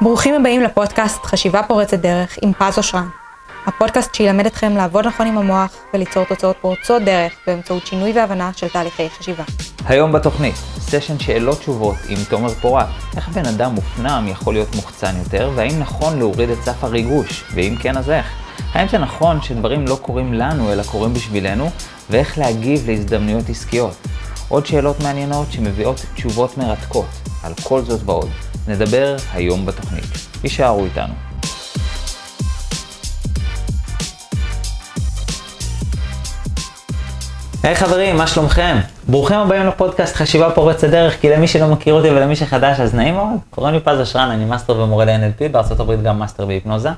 ברוכים הבאים לפודקאסט חשיבה פורצת דרך עם פז אושרן. הפודקאסט שילמד אתכם לעבוד נכון עם המוח וליצור תוצאות פורצות דרך באמצעות שינוי והבנה של תהליכי חשיבה. היום בתוכנית, סשן שאלות תשובות עם תומר פורט. איך בן אדם מופנם יכול להיות מוחצן יותר, והאם נכון להוריד את סף הריגוש, ואם כן אז איך? האם זה נכון שדברים לא קורים לנו אלא קורים בשבילנו, ואיך להגיב להזדמנויות עסקיות? עוד שאלות מעניינות שמביאות תשובות מרתקות. על כל זאת ועוד, נדבר היום בתוכנית. הישארו איתנו. היי, חברים, מה שלומכם? ברוכים הבאים לפודקאסט חשיבה פורצת דרך, כי למי שלא מכיר אותי ולמי שחדש אז נעים מאוד. קוראים לי פז אשרן, אני מאסטר ומורה ל-NLP, בארה"ב גם מאסטר בהיפנוזה.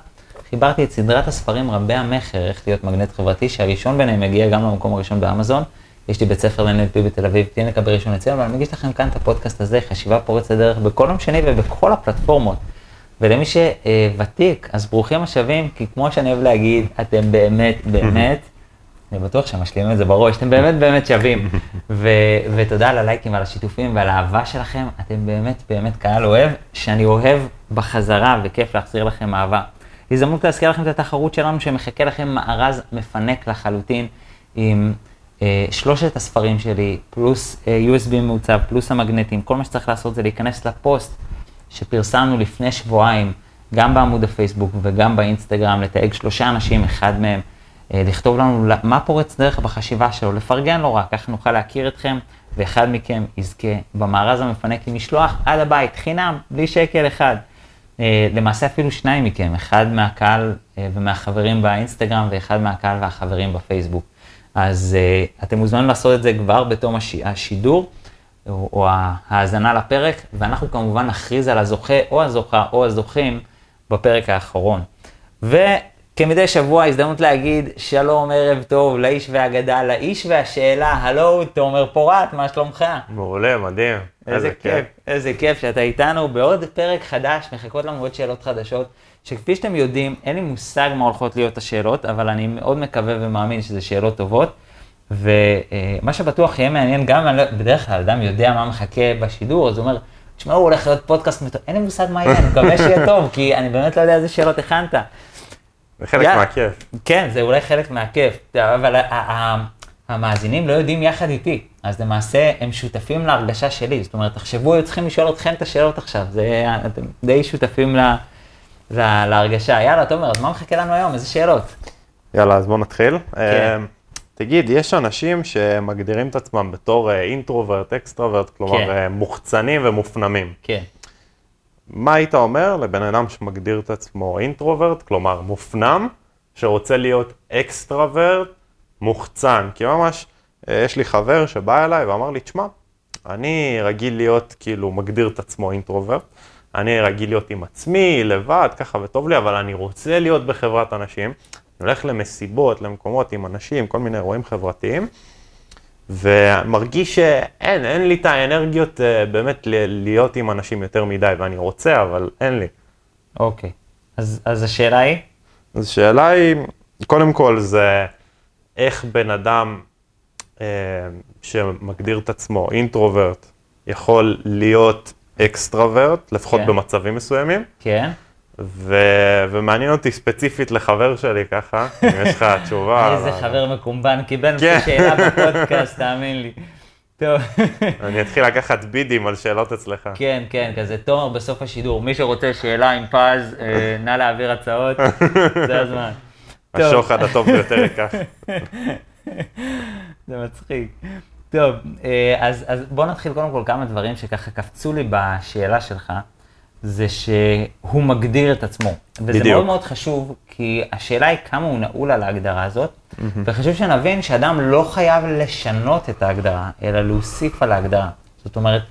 חיברתי את סדרת הספרים רבי המכר, איך להיות מגנט חברתי, שהראשון ביניהם מגיע גם למקום הראשון באמזון. יש לי בית ספר ל-NLP בתל אביב, קליניקה בראשון לציון, אבל אני מגיש לכם כאן את הפודקאסט הזה, חשיבה פורצת דרך, בכל יום שני ובכל הפלטפורמות. ולמי שוותיק, אז ברוכים השבים, כי כמו שאני אוהב להגיד, אתם באמת, באמת, אני בטוח שמשלימים את זה בראש, אתם באמת באמת שווים. ו- ותודה על הלייקים ועל השיתופים ועל האהבה שלכם, אתם באמת באמת קהל אוהב, שאני אוהב בחזרה וכיף להחזיר לכם אהבה. הזדמנות להזכיר לכם את התחרות שלנו שמחכה לכם מארז מפנק לחלוטין עם שלושת הספרים שלי, פלוס אה, USB מעוצב, פלוס המגנטים, כל מה שצריך לעשות זה להיכנס לפוסט שפרסמנו לפני שבועיים, גם בעמוד הפייסבוק וגם באינסטגרם, לתייג שלושה אנשים, אחד מהם, אה, לכתוב לנו מה פורץ דרך בחשיבה שלו, לפרגן לו רק, ככה נוכל להכיר אתכם, ואחד מכם יזכה במארז המפנק עם משלוח עד הבית, חינם, בלי שקל אחד. אה, למעשה אפילו שניים מכם, אחד מהקהל אה, ומהחברים באינסטגרם ואחד מהקהל והחברים בפייסבוק. אז uh, אתם מוזמנים לעשות את זה כבר בתום הש... השידור, או, או ההאזנה לפרק, ואנחנו כמובן נכריז על הזוכה או הזוכה או הזוכים בפרק האחרון. וכמדי שבוע הזדמנות להגיד שלום, ערב טוב לאיש והאגדה, לאיש והשאלה, הלו, תומר פורט, מה שלומך? מעולה, מדהים. איזה, איזה כיף, כיף, איזה כיף שאתה איתנו בעוד פרק חדש, מחכות לנו עוד שאלות חדשות. שכפי שאתם יודעים, אין לי מושג מה הולכות להיות השאלות, אבל אני מאוד מקווה ומאמין שזה שאלות טובות. ומה שבטוח יהיה מעניין, גם לא, בדרך כלל אדם יודע מה מחכה בשידור, אז הוא אומר, תשמעו, הוא הולך להיות פודקאסט מטוב, אין לי מושג מה יהיה, אני מקווה שיהיה טוב, כי אני באמת לא יודע איזה שאלות הכנת. זה חלק מהכיף. כן, זה אולי חלק מהכיף, אבל המאזינים לא יודעים יחד איתי, אז למעשה הם שותפים להרגשה שלי, זאת אומרת, תחשבו, היו צריכים לשאול אתכם את השאלות עכשיו, זה, אתם די שותפים לה, לה, להרגשה. יאללה, תומר, אז מה מחכה לנו היום? איזה שאלות? יאללה, אז בואו נתחיל. כן. תגיד, יש אנשים שמגדירים את עצמם בתור introvert, extrovert, כלומר כן. אה, מוחצנים ומופנמים. כן. מה היית אומר לבן אדם שמגדיר את עצמו introvert, כלומר מופנם, שרוצה להיות extrovert, מוחצן? כי ממש, אה, יש לי חבר שבא אליי ואמר לי, תשמע, אני רגיל להיות, כאילו, מגדיר את עצמו introvert, אני רגיל להיות עם עצמי, לבד, ככה וטוב לי, אבל אני רוצה להיות בחברת אנשים. אני הולך למסיבות, למקומות עם אנשים, כל מיני אירועים חברתיים, ומרגיש שאין, אין לי את האנרגיות אה, באמת להיות עם אנשים יותר מדי, ואני רוצה, אבל אין לי. אוקיי, אז, אז השאלה היא? אז השאלה היא, קודם כל זה איך בן אדם אה, שמגדיר את עצמו אינטרוברט יכול להיות אקסטרוורט, לפחות כן. במצבים מסוימים. כן. ו... ומעניין אותי ספציפית לחבר שלי ככה, אם יש לך תשובה. איזה חבר מקומבן, קיבל כן. שאלה בפודקאסט, תאמין לי. טוב. אני אתחיל לקחת בידים על שאלות אצלך. כן, כן, כזה תומר בסוף השידור, מי שרוצה שאלה עם פז, אה, נא להעביר הצעות, זה הזמן. השוחד הטוב ביותר ייקח. זה מצחיק. טוב, אה, אז, אז בוא נתחיל קודם כל כמה דברים שככה קפצו לי בשאלה שלך. זה שהוא מגדיר את עצמו. וזה בדיוק. מאוד מאוד חשוב, כי השאלה היא כמה הוא נעול על ההגדרה הזאת, mm-hmm. וחשוב שנבין שאדם לא חייב לשנות את ההגדרה, אלא להוסיף על ההגדרה. זאת אומרת,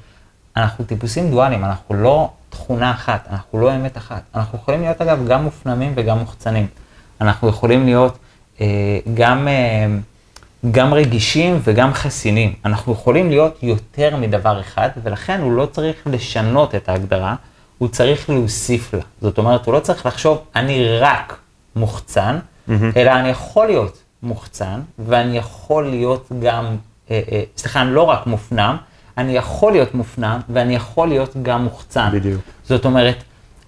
אנחנו טיפוסים דואליים, אנחנו לא תכונה אחת, אנחנו לא אמת אחת. אנחנו יכולים להיות אגב גם מופנמים וגם מוחצנים. אנחנו יכולים להיות אה, גם, אה, גם רגישים וגם חסינים. אנחנו יכולים להיות יותר מדבר אחד, ולכן הוא לא צריך לשנות את ההגדרה. הוא צריך להוסיף לה. זאת אומרת, הוא לא צריך לחשוב, אני רק מוחצן, mm-hmm. אלא אני יכול להיות מוחצן, ואני יכול להיות גם, אה, אה, סליחה, אני לא רק מופנם, אני יכול להיות מופנם, ואני יכול להיות גם מוחצן. בדיוק. זאת אומרת,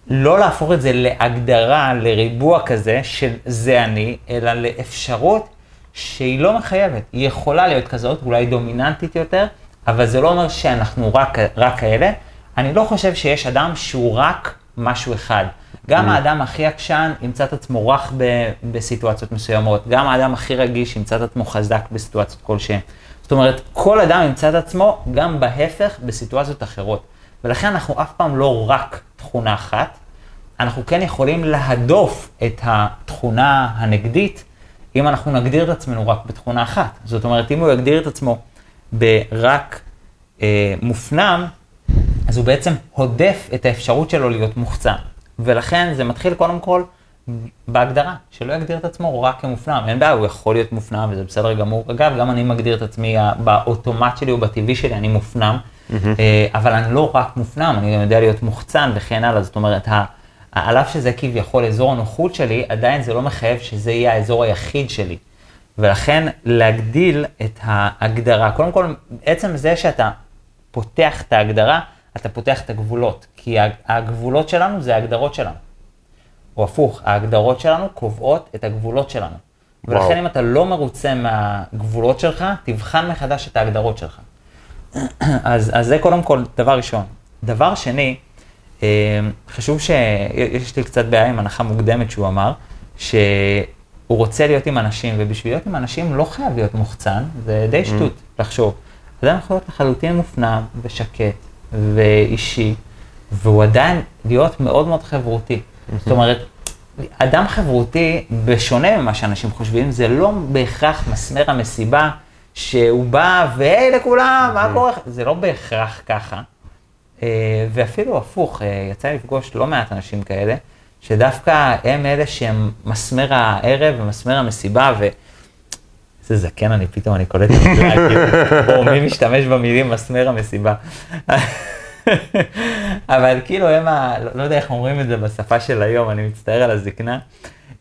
לא להפוך את זה להגדרה, לריבוע כזה של זה אני, אלא לאפשרות שהיא לא מחייבת. היא יכולה להיות כזאת, אולי דומיננטית יותר, אבל זה לא אומר שאנחנו רק, רק כאלה. אני לא חושב שיש אדם שהוא רק משהו אחד. גם Mm. האדם הכי עקשן ימצא את עצמו רך ב, בסיטואציות מסוימות, גם האדם הכי רגיש ימצא את עצמו חזק בסיטואציות כלשהן. זאת אומרת, כל אדם ימצא את עצמו גם בהפך בסיטואציות אחרות. ולכן אנחנו אף פעם לא רק תכונה אחת, אנחנו כן יכולים להדוף את התכונה הנגדית, אם אנחנו נגדיר את עצמנו רק בתכונה אחת. זאת אומרת, אם הוא יגדיר את עצמו ברק אה, מופנם, אז הוא בעצם הודף את האפשרות שלו להיות מוחצן. ולכן זה מתחיל קודם כל בהגדרה, שלא יגדיר את עצמו רק כמופנם. אין בעיה, הוא יכול להיות מופנם וזה בסדר גמור. אגב, גם אני מגדיר את עצמי ה- באוטומט שלי או בטבעי שלי, אני מופנם. אה, אבל אני לא רק מופנם, אני גם יודע להיות מוחצן וכן הלאה. זאת אומרת, על אף שזה כביכול אזור הנוחות שלי, עדיין זה לא מחייב שזה יהיה האזור היחיד שלי. ולכן להגדיל את ההגדרה, קודם כל, עצם זה שאתה פותח את ההגדרה, אתה פותח את הגבולות. כי הגבולות שלנו זה ההגדרות שלנו. או הפוך, ההגדרות שלנו קובעות את הגבולות שלנו. וואו. ולכן אם אתה לא מרוצה מהגבולות שלך, תבחן מחדש את ההגדרות שלך. אז, אז זה קודם כל דבר ראשון. דבר שני, חשוב שיש לי קצת בעיה עם הנחה מוקדמת שהוא אמר, שהוא רוצה להיות עם אנשים, ובשביל להיות עם אנשים לא חייב להיות מוחצן, זה די שטות לחשוב. אדם יכול להיות לחלוטין מופנם ושקט ואישי, והוא עדיין להיות מאוד מאוד חברותי. זאת אומרת, אדם חברותי, בשונה ממה שאנשים חושבים, זה לא בהכרח מסמר המסיבה שהוא בא והי לכולם, מה קורה? זה לא בהכרח ככה. אה, ואפילו הפוך, אה, יצא לי לפגוש לא מעט אנשים כאלה, שדווקא הם אלה שהם מסמר הערב ומסמר המסיבה, ו... איזה זקן אני, פתאום אני קולט את זה, כאילו, מי משתמש במילים מסמר המסיבה. אבל כאילו הם ה... לא- לא יודע איך אומרים את זה בשפה של היום, אני מצטער על הזקנה.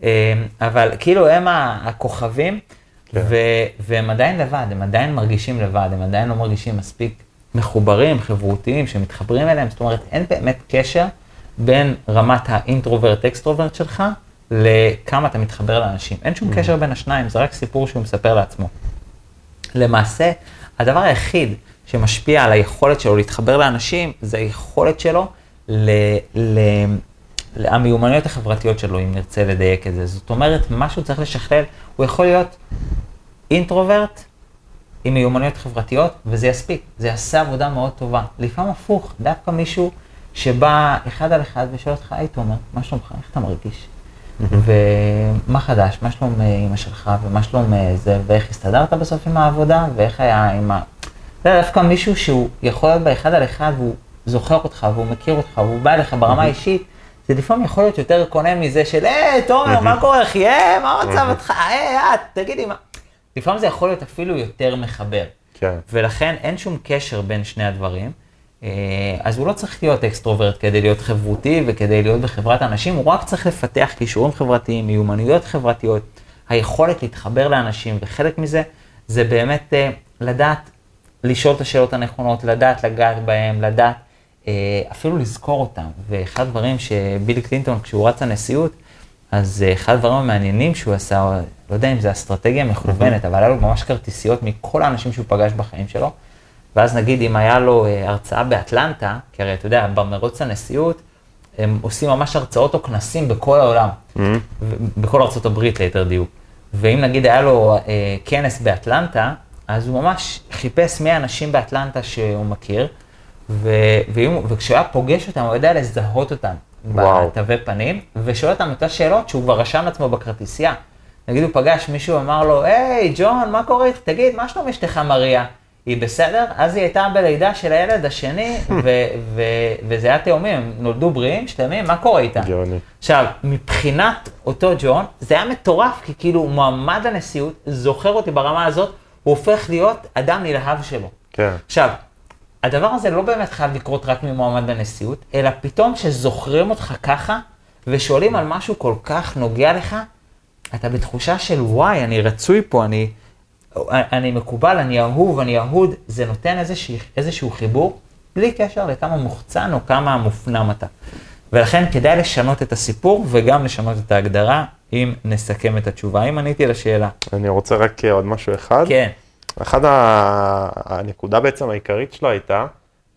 אה, אבל כאילו הם הכוכבים, כן. ו- והם עדיין לבד, הם עדיין מרגישים לבד, הם עדיין לא מרגישים מספיק מחוברים, חברותיים, שמתחברים אליהם. זאת אומרת, אין באמת קשר בין רמת ה introvert-extrovert שלך לכמה אתה מתחבר לאנשים. אין שום קשר בין השניים, זה רק סיפור שהוא מספר לעצמו. למעשה, הדבר היחיד שמשפיע על היכולת שלו להתחבר לאנשים, זה היכולת שלו ל... ל... המיומנויות החברתיות שלו, אם נרצה לדייק את זה. זאת אומרת, מה שהוא צריך לשכלל, הוא יכול להיות אינטרוברט עם מיומנויות חברתיות, וזה יספיק. זה יעשה עבודה מאוד טובה. לפעמים הפוך, דווקא מישהו שבא אחד על אחד ושואל אותך, היי תומר, מה שלומך? איך אתה מרגיש? ומה חדש? מה שלום אה, אמא שלך? ומה שלום אה, זה? ואיך הסתדרת בסוף עם העבודה? ואיך היה עם ה... יודע, דווקא מישהו שהוא יכול להיות באחד על אחד והוא זוכר אותך והוא מכיר אותך והוא בא אליך ברמה האישית, זה לפעמים יכול להיות יותר קונה מזה של, היי, תומר, מה קורה, אחי? מה המצב אותך? היי, את, תגידי מה... לפעמים זה יכול להיות אפילו יותר מחבר. כן. ולכן אין שום קשר בין שני הדברים. אה, אז הוא לא צריך להיות extrovert כדי להיות חברותי וכדי להיות בחברת אנשים, הוא רק צריך לפתח כישורים חברתיים, מיומנויות חברתיות, היכולת להתחבר לאנשים, וחלק מזה זה באמת אה, לדעת לשאול את השאלות הנכונות, לדעת לגעת בהם, לדעת אה, אפילו לזכור אותם. ואחד הדברים שביל קלינטון, כשהוא רץ לנשיאות, אז אחד הדברים המעניינים שהוא עשה, לא יודע אם זה אסטרטגיה מכוונת, אבל היה לו ממש כרטיסיות מכל האנשים שהוא פגש בחיים שלו. ואז נגיד אם היה לו אה, הרצאה באטלנטה, כי הרי אתה יודע, במרוץ לנשיאות, הם עושים ממש הרצאות או כנסים בכל העולם, ו- בכל ארצות הברית ליתר דיוק. ואם נגיד היה לו אה, כנס באטלנטה, אז הוא ממש חיפש מי האנשים באטלנטה שהוא מכיר, ו- ואם, הוא- וכשהוא היה פוגש אותם, הוא יודע לזהות אותם. בתווי פנים, ושואל אותם את השאלות שהוא כבר רשם לעצמו בכרטיסייה. נגיד הוא פגש מישהו, אמר לו, היי, ג'ון, מה קורה איתך? תגיד, מה שלום אשתך מריה? היא בסדר? אז היא הייתה בלידה של הילד השני, ו- ו- וזה היה תאומים, הם נולדו בריאים, שלמים, מה קורה איתם? גאוני. עכשיו, מבחינת אותו ג'ון, זה היה מטורף, כי כאילו מועמד לנשיאות, זוכר אותי ברמה הזאת, הוא הופך להיות אדם נלהב שלו. כן. עכשיו, הדבר הזה לא באמת חייב לקרות רק ממועמד לנשיאות, אלא פתאום שזוכרים אותך ככה, ושואלים על משהו כל כך נוגע לך, אתה בתחושה של וואי, אני רצוי פה, אני, אני מקובל, אני אהוב, אני אהוד, זה נותן איזשה, איזשהו חיבור, בלי קשר לכמה מוחצן או כמה מופנם אתה. ולכן כדאי לשנות את הסיפור וגם לשנות את ההגדרה, אם נסכם את התשובה. אם עניתי לשאלה. אני רוצה רק עוד משהו אחד. כן. אחד ה... הנקודה בעצם העיקרית שלו הייתה,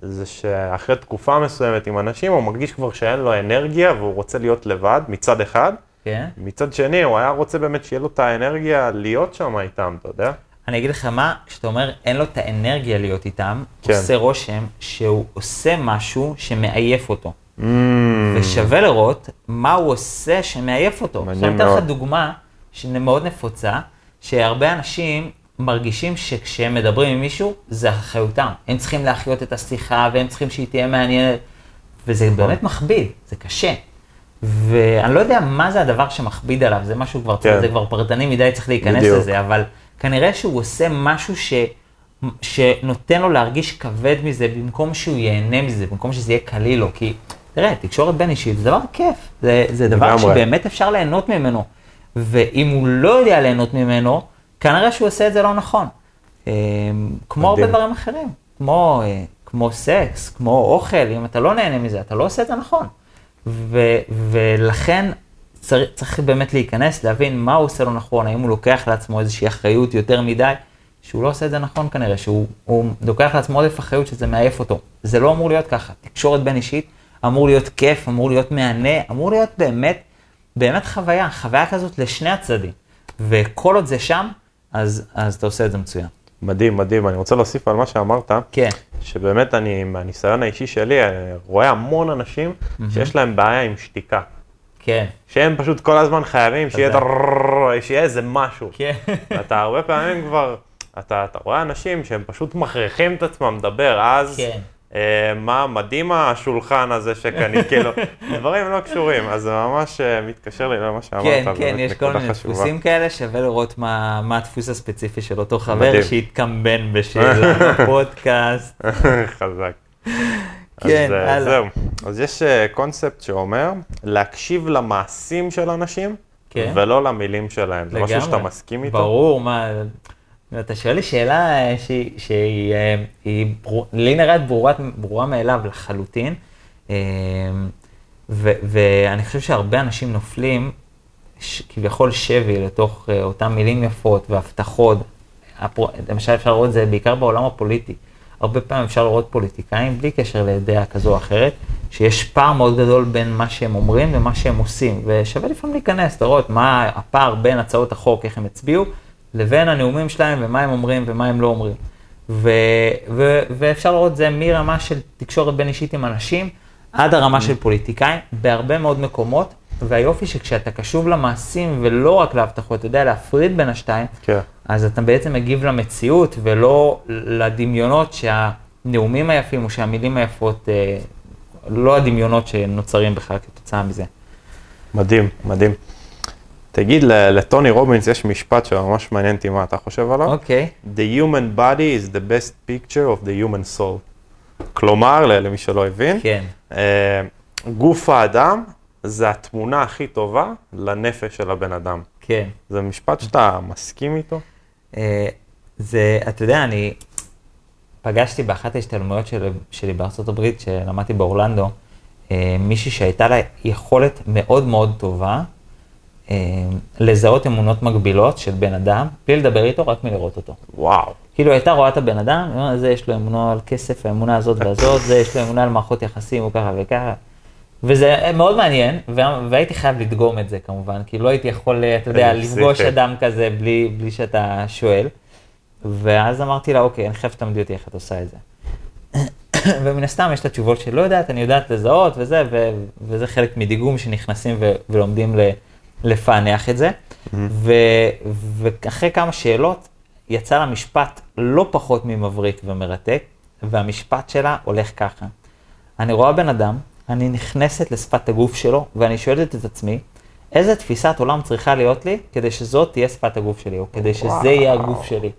זה שאחרי תקופה מסוימת עם אנשים, הוא מרגיש כבר שאין לו אנרגיה והוא רוצה להיות לבד, מצד אחד. כן. מצד שני, הוא היה רוצה באמת שיהיה לו את האנרגיה להיות שם איתם, אתה יודע? אני אגיד לך מה, כשאתה אומר אין לו את האנרגיה להיות איתם, כן. עושה רושם שהוא עושה משהו שמעייף אותו. Mm, ושווה לראות מה הוא עושה שמעייף אותו. מעניין אני אתן לך. דוגמה שמאוד נפוצה, שהרבה אנשים מרגישים שכשהם מדברים עם מישהו, זה אחריותם. הם צריכים להחיות את השיחה, והם צריכים שהיא תהיה מעניינת, וזה נכון. באמת מכביד, זה קשה. ואני לא יודע מה זה הדבר שמכביד עליו, זה משהו כבר, כן. זה כבר פרטני מדי, צריך להיכנס בדיוק. לזה, אבל כנראה שהוא עושה משהו ש... שנותן לו להרגיש כבד מזה, במקום שהוא ייהנה מזה, במקום שזה יהיה קליל לו, כי תראה, תקשורת בין אישית זה דבר כיף, זה, זה דבר. שבאמת אפשר ליהנות ממנו, ואם הוא לא יודע ליהנות ממנו, כנראה שהוא עושה את זה לא נכון. אה, כמו הרבה. דברים אחרים, כמו, אה, כמו סקס, כמו אוכל, אם אתה לא נהנה מזה, אתה לא עושה את זה נכון. ו, ולכן צריך, צריך באמת להיכנס, להבין מה הוא עושה לא נכון, האם הוא לוקח לעצמו איזושהי אחריות יותר מדי, שהוא לא עושה את זה נכון כנראה, שהוא הוא לוקח לעצמו עודף אחריות שזה מעייף אותו. זה לא אמור להיות ככה. תקשורת בין אישית אמור להיות כיף, אמור להיות מהנה, אמור להיות באמת, באמת חוויה, חוויה כזאת לשני הצדדים. וכל עוד זה שם, אז, אז אתה עושה את זה מצוין. מדהים, מדהים. אני רוצה להוסיף על מה שאמרת, כן, שבאמת אני, מהניסיון האישי שלי, אני רואה המון אנשים שיש להם בעיה עם שתיקה. כן, שהם פשוט כל הזמן חייבים שיהיה. הרררר, שיהיה איזה משהו. כן. אתה הרבה פעמים כבר, אתה, אתה רואה אנשים שהם פשוט מכריחים את עצמם לדבר, אז כן. אה, מה מדהים השולחן הזה שקני, כאילו, דברים לא קשורים, אז זה ממש אה, מתקשר לי למה שאמרת, כן, כן, יש כל מיני. דפוסים כאלה, שווה לראות מה, הדפוס הספציפי של אותו חבר. שהתקמבן בשאלה בפודקאסט. חזק. כן, אז, אה. זהו. אז יש קונספט שאומר, להקשיב למעשים של אנשים, כן. ולא למילים שלהם. זה משהו. שאתה מסכים איתו? ברור, מה... אתה שואל לי שאלה אה, שהיא, שהיא אה, היא ברור, לי נראית ברורה, ברורה מאליו לחלוטין, אה, ו, ואני חושב שהרבה אנשים נופלים ש, כביכול שבי לתוך אותן מילים יפות והבטחות. למשל אפשר לראות את זה בעיקר בעולם הפוליטי. הרבה פעמים אפשר לראות פוליטיקאים, בלי קשר לדעה כזו או אחרת, שיש פער מאוד גדול בין מה שהם אומרים ומה שהם עושים, ושווה לפעמים להיכנס, לראות מה הפער בין הצעות החוק, איך הם הצביעו, לבין הנאומים שלהם ומה הם אומרים ומה הם לא אומרים. ו- ו- ואפשר לראות זה מרמה של תקשורת בין אישית עם אנשים, עד הרמה של פוליטיקאים, בהרבה מאוד מקומות, והיופי שכשאתה קשוב למעשים ולא רק להבטחות, אתה יודע להפריד בין השתיים, כן. אז אתה בעצם מגיב למציאות ולא לדמיונות שהנאומים היפים או שהמילים היפות, אה, לא הדמיונות שנוצרים בכלל כתוצאה מזה. מדהים, מדהים. תגיד, לטוני רובינס יש משפט שממש מעניין אותי מה אתה חושב עליו? אוקיי, The human body is the best picture of the human soul. כלומר, למי שלא הבין, כן, אה, גוף האדם זה התמונה הכי טובה לנפש של הבן אדם. כן. זה משפט שאתה מסכים איתו? אה, זה, אתה יודע, אני פגשתי באחת ההשתלמויות של, שלי בארצות הברית, שלמדתי באורלנדו, אה, מישהי שהייתה לה יכולת מאוד מאוד טובה לזהות אמונות מגבילות של בן אדם, בלי לדבר איתו, רק מלראות אותו. וואו. כאילו הייתה רואה את הבן אדם, זה יש לו אמונה על כסף, האמונה הזאת והזאת, זה יש לו אמונה על מערכות יחסים, הוא ככה וככה. וזה מאוד מעניין, וה- והייתי חייב לדגום את זה כמובן, כי לא הייתי יכול, אתה יודע, לפגוש פסיכי. אדם כזה בלי, בלי שאתה שואל. ואז אמרתי לה, אוקיי, אני חייב שתלמדי אותי איך את עושה את זה. ומן הסתם יש את התשובות שלא יודעת, אני יודעת לזהות וזה, וזה חלק מדיגום שנכנסים ולומדים ל- לפענח את זה. ו- ואחרי כמה שאלות, יצא לה משפט לא פחות ממבריק ומרתק, והמשפט שלה הולך ככה. אני רואה בן אדם, אני נכנסת לשפת הגוף שלו, ואני שואלת את עצמי, איזה תפיסת עולם צריכה להיות לי כדי שזאת תהיה שפת הגוף שלי, או כדי שזה יהיה הגוף שלי.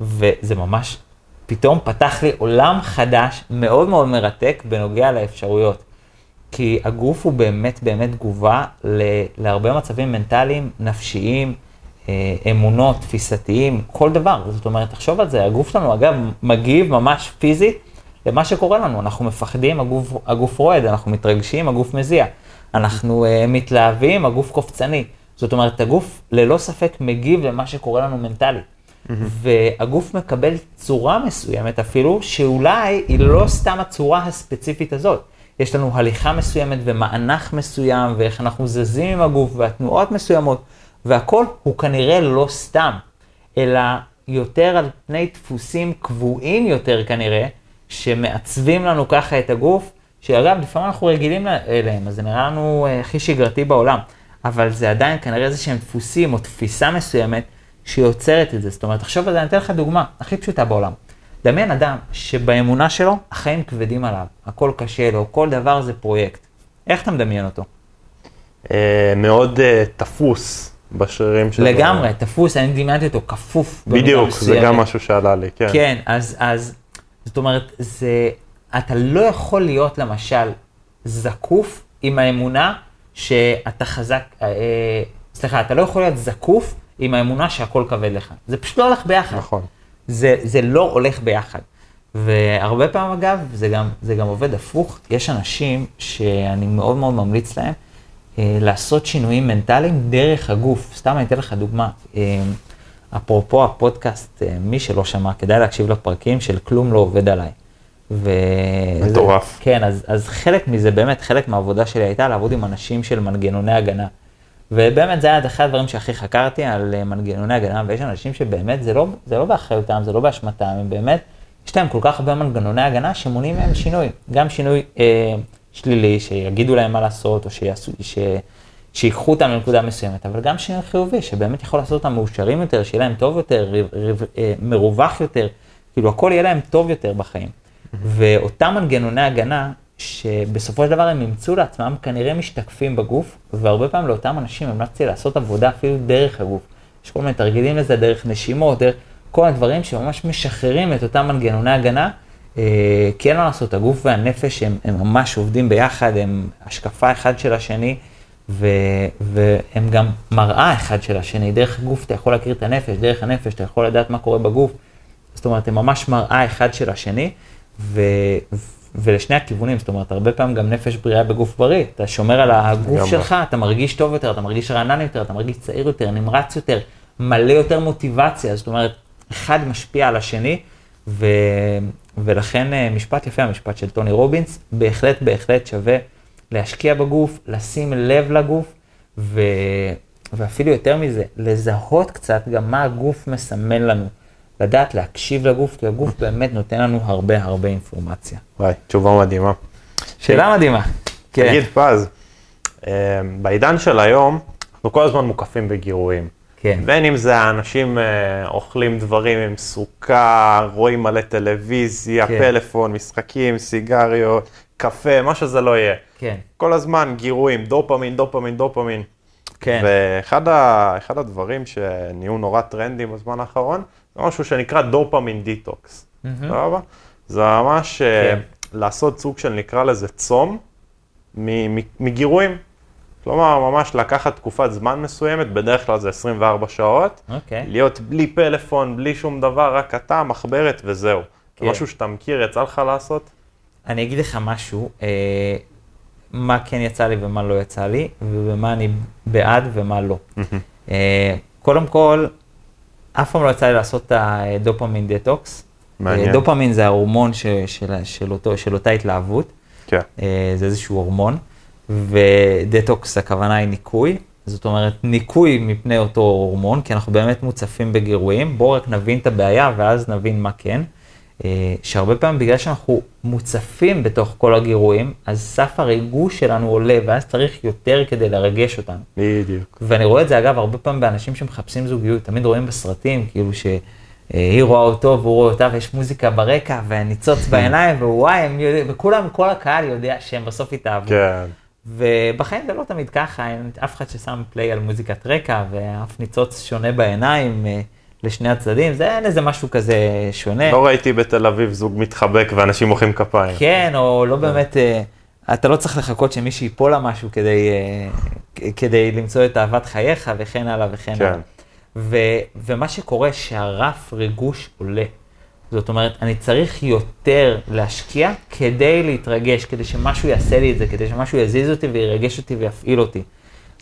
וזה ממש, פתאום פתח לי עולם חדש, מאוד מאוד מרתק, בנוגע לאפשרויות. כי הגוף הוא באמת באמת תגובה להרבה מצבים מנטליים, נפשיים, אה, אמונות, תפיסתיים, כל דבר. זאת אומרת, תחשוב על זה, הגוף שלנו אגב מגיב ממש פיזית למה שקורה לנו. אנחנו מפחדים, הגוף, הגוף רועד, אנחנו מתרגשים, הגוף מזיע. אנחנו uh, מתלהבים, הגוף קופצני. זאת אומרת, הגוף ללא ספק מגיב למה שקורה לנו מנטלית. Mm-hmm. והגוף מקבל צורה מסוימת אפילו, שאולי היא לא סתם הצורה הספציפית הזאת. יש לנו הליכה מסוימת ומענח מסוים, ואיך אנחנו זזים עם הגוף, והתנועות מסוימות, והכל הוא כנראה לא סתם, אלא יותר על פני דפוסים קבועים יותר כנראה, שמעצבים לנו ככה את הגוף, שאגב, לפעמים אנחנו רגילים אליהם, אז זה נראה לנו אה, הכי שגרתי בעולם, אבל זה עדיין כנראה איזה שהם דפוסים או תפיסה מסוימת שיוצרת את זה. זאת אומרת, זה, אני אתן לך דוגמה הכי פשוטה בעולם. דמיין אדם שבאמונה שלו החיים כבדים עליו, הכל קשה לו, כל דבר זה פרויקט. איך אתה מדמיין אותו? אה, מאוד אה, תפוס בשרירים שלו. לגמרי, תפוס, אני דמיינתי אותו כפוף. בדיוק, זה גם משהו שעלה לי, כן. כן, אז, אז זאת אומרת, זה, אתה לא יכול להיות למשל זקוף עם האמונה שאתה חזק, אה, סליחה, אתה לא יכול להיות זקוף עם האמונה שהכל כבד לך. זה פשוט לא הולך ביחד. נכון. זה, זה לא הולך ביחד. והרבה פעמים אגב, זה גם, זה גם עובד הפוך. יש אנשים שאני מאוד מאוד ממליץ להם אה, לעשות שינויים מנטליים דרך הגוף. סתם אני אתן לך דוגמה. אה, אפרופו הפודקאסט, אה, מי שלא שמע, כדאי להקשיב לפרקים של כלום לא עובד עליי. ו... מטורף. כן, אז, אז חלק מזה, באמת, חלק מהעבודה שלי הייתה לעבוד עם אנשים של מנגנוני הגנה. ובאמת זה היה אחד הדברים שהכי חקרתי על אה, מנגנוני הגנה, ויש אנשים שבאמת זה לא, זה לא באחריותם, זה לא באשמתם, הם באמת, יש להם כל כך הרבה מנגנוני הגנה שמונעים מהם שינוי. גם שינוי אה, שלילי, שיגידו להם מה לעשות, או שיעשו, ש, שיקחו אותם לנקודה מסוימת, אבל גם שינוי חיובי, שבאמת יכול לעשות אותם מאושרים יותר, שיהיה להם טוב יותר, ריב, ריב, אה, מרווח יותר, כאילו הכל יהיה להם טוב יותר בחיים. ואותם מנגנוני הגנה, שבסופו של דבר הם ימצאו לעצמם, כנראה משתקפים בגוף, והרבה פעמים לאותם אנשים המלצתי לעשות עבודה אפילו דרך הגוף. יש כל מיני תרגילים לזה, דרך נשימות, דרך כל הדברים שממש משחררים את אותם מנגנוני הגנה, אה, כי אין מה לעשות, הגוף והנפש הם, הם ממש עובדים ביחד, הם השקפה אחד של השני, ו, והם גם מראה אחד של השני. דרך הגוף אתה יכול להכיר את הנפש, דרך הנפש אתה יכול לדעת מה קורה בגוף. זאת אומרת, הם ממש מראה אחד של השני, ו, ולשני הכיוונים, זאת אומרת, הרבה פעמים גם נפש בריאה בגוף בריא. אתה שומר על הגוף שלך, אתה מרגיש טוב יותר, אתה מרגיש רענן יותר, אתה מרגיש צעיר יותר, נמרץ יותר, מלא יותר מוטיבציה. זאת אומרת, אחד משפיע על השני, ו... ולכן אה, משפט יפה, המשפט של טוני רובינס, בהחלט, בהחלט שווה להשקיע בגוף, לשים לב לגוף, ו... ואפילו יותר מזה, לזהות קצת גם מה הגוף מסמן לנו. לדעת להקשיב לגוף, כי הגוף באמת נותן לנו הרבה הרבה אינפורמציה. וואי, תשובה מדהימה. שאלה מדהימה. כן. תגיד פז, אה, בעידן של היום, אנחנו כל הזמן מוקפים בגירויים. כן. בין אם זה האנשים אה, אוכלים דברים עם סוכר, רואים מלא טלוויזיה, כן. פלאפון, משחקים, סיגריות, קפה, מה שזה לא יהיה. כן. כל הזמן גירויים, דופמין, דופמין, דופמין. כן. ואחד ה, הדברים שנהיו נורא טרנדים בזמן האחרון, משהו שנקרא dopamine detox. סבבה? זה ממש אה, כן. לעשות סוג של נקרא לזה צום מגירויים. כלומר, ממש לקחת תקופת זמן מסוימת, בדרך כלל זה 24 שעות, אוקיי. להיות בלי פלאפון, בלי שום דבר, רק אתה, מחברת וזהו. כן. זה משהו שאתה מכיר, יצא לך לעשות? אני אגיד לך משהו, אה, מה כן יצא לי ומה לא יצא לי, ובמה אני בעד ומה לא. אה, קודם כל, אף פעם לא יצא לי לעשות את ה dopamine detox. מעניין. דופמין זה ההורמון ש, של, של, אותו, של אותה התלהבות. כן. אה, זה איזשהו הורמון. ודטוקס הכוונה היא ניקוי. זאת אומרת, ניקוי מפני אותו הורמון, כי אנחנו באמת מוצפים בגירויים. בואו רק נבין את הבעיה ואז נבין מה כן. אה, שהרבה פעמים בגלל שאנחנו מוצפים בתוך כל הגירויים, אז סף הריגוש שלנו עולה, ואז צריך יותר כדי לרגש אותנו. בדיוק. ואני רואה את זה אגב הרבה פעמים באנשים שמחפשים זוגיות, תמיד רואים בסרטים, כאילו שהיא רואה אותו והוא רואה אותה ויש מוזיקה ברקע וניצוץ בעיניים, ווואי, הם יודעים, וכולם, כל הקהל יודע שהם בסוף התאהבו. כן. ובחיים זה לא תמיד ככה, אין אף אחד ששם פליי על מוזיקת רקע ואף ניצוץ שונה בעיניים. לשני הצדדים, זה אין איזה משהו כזה שונה. לא ראיתי בתל אביב זוג מתחבק ואנשים מוחאים כפיים. כן, או לא באמת, אה, אתה לא צריך לחכות שמישהו ייפול לה משהו כדי, אה, כדי למצוא את אהבת חייך וכן הלאה וכן כן. הלאה. ו, ומה שקורה שהרף ריגוש עולה. זאת אומרת, אני צריך יותר להשקיע כדי להתרגש, כדי שמשהו יעשה לי את זה, כדי שמשהו יזיז אותי וירגש אותי ויפעיל אותי.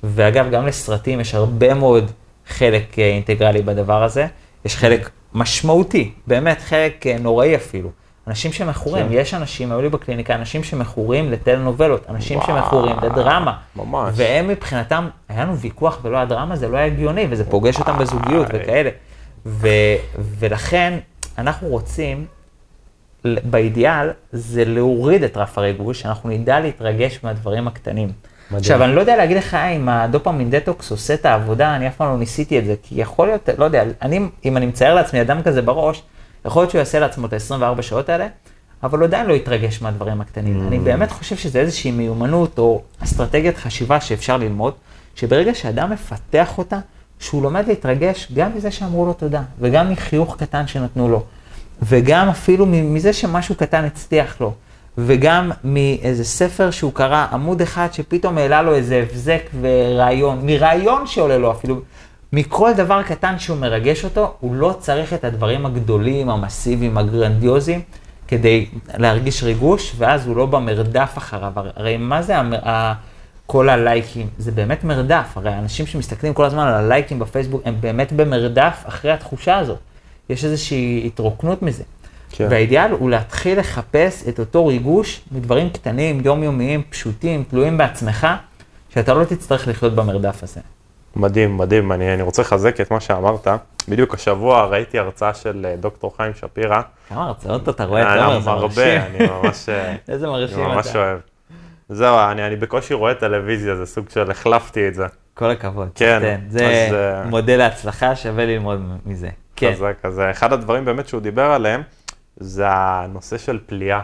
ואגב, גם לסרטים יש הרבה מאוד חלק אה, אינטגרלי בדבר הזה. יש חלק משמעותי, באמת חלק אה, נוראי אפילו. אנשים שמכורים, כן. יש אנשים, היו לי בקליניקה, אנשים שמכורים לטלנובלות, אנשים וואו, שמכורים לדרמה. ממש. והם מבחינתם, היה לנו ויכוח ולא היה דרמה, זה לא היה הגיוני, וזה פוגש אותם בזוגיות. וכאלה. ו, ולכן, אנחנו רוצים, באידיאל, זה להוריד את רף הריגוש, שאנחנו נדע להתרגש מהדברים הקטנים. מדהים. עכשיו, אני לא יודע להגיד לך אם הדופמין דטוקס עושה את העבודה, אני אף פעם לא ניסיתי את זה, כי יכול להיות, לא יודע, אני, אם אני מצייר לעצמי אדם כזה בראש, יכול להיות שהוא יעשה לעצמו את ה-24 שעות האלה, אבל עדיין לא יתרגש מהדברים הקטנים. Mm. אני באמת חושב שזה איזושהי מיומנות או אסטרטגיית חשיבה שאפשר ללמוד, שברגע שאדם מפתח אותה, שהוא לומד להתרגש גם מזה שאמרו לו תודה, וגם מחיוך קטן שנתנו לו, וגם אפילו מזה שמשהו קטן הצליח לו, וגם מאיזה ספר שהוא קרא, עמוד אחד שפתאום העלה לו איזה הבזק ורעיון, מרעיון שעולה לו אפילו, מכל דבר קטן שהוא מרגש אותו, הוא לא צריך את הדברים הגדולים, המסיביים, הגרנדיוזיים, כדי להרגיש ריגוש, ואז הוא לא במרדף אחריו. הרי מה זה המ... כל הלייקים? זה באמת מרדף. הרי אנשים שמסתכלים כל הזמן על הלייקים בפייסבוק, הם באמת במרדף אחרי התחושה הזאת. יש איזושהי התרוקנות מזה. כן. והאידיאל הוא להתחיל לחפש את אותו ריגוש מדברים קטנים, יומיומיים, פשוטים, תלויים בעצמך, שאתה לא תצטרך לחיות במרדף הזה. מדהים, מדהים. אני, אני רוצה לחזק את מה שאמרת. בדיוק השבוע ראיתי הרצאה של אה, דוקטור חיים שפירא. כמה הרצאות אתה רואה, אה, תומר, זה הרבה, מרשים. אני ממש, אה, איזה אני מרשים ממש אתה. אוהב. זהו, אני, אני בקושי רואה טלוויזיה, זה סוג של החלפתי את זה. כל הכבוד. כן. אז, זה אה, מודל להצלחה, שווה ללמוד מזה. כן. חזק, אז אחד הדברים באמת שהוא דיבר עליהם, זה הנושא של פליאה.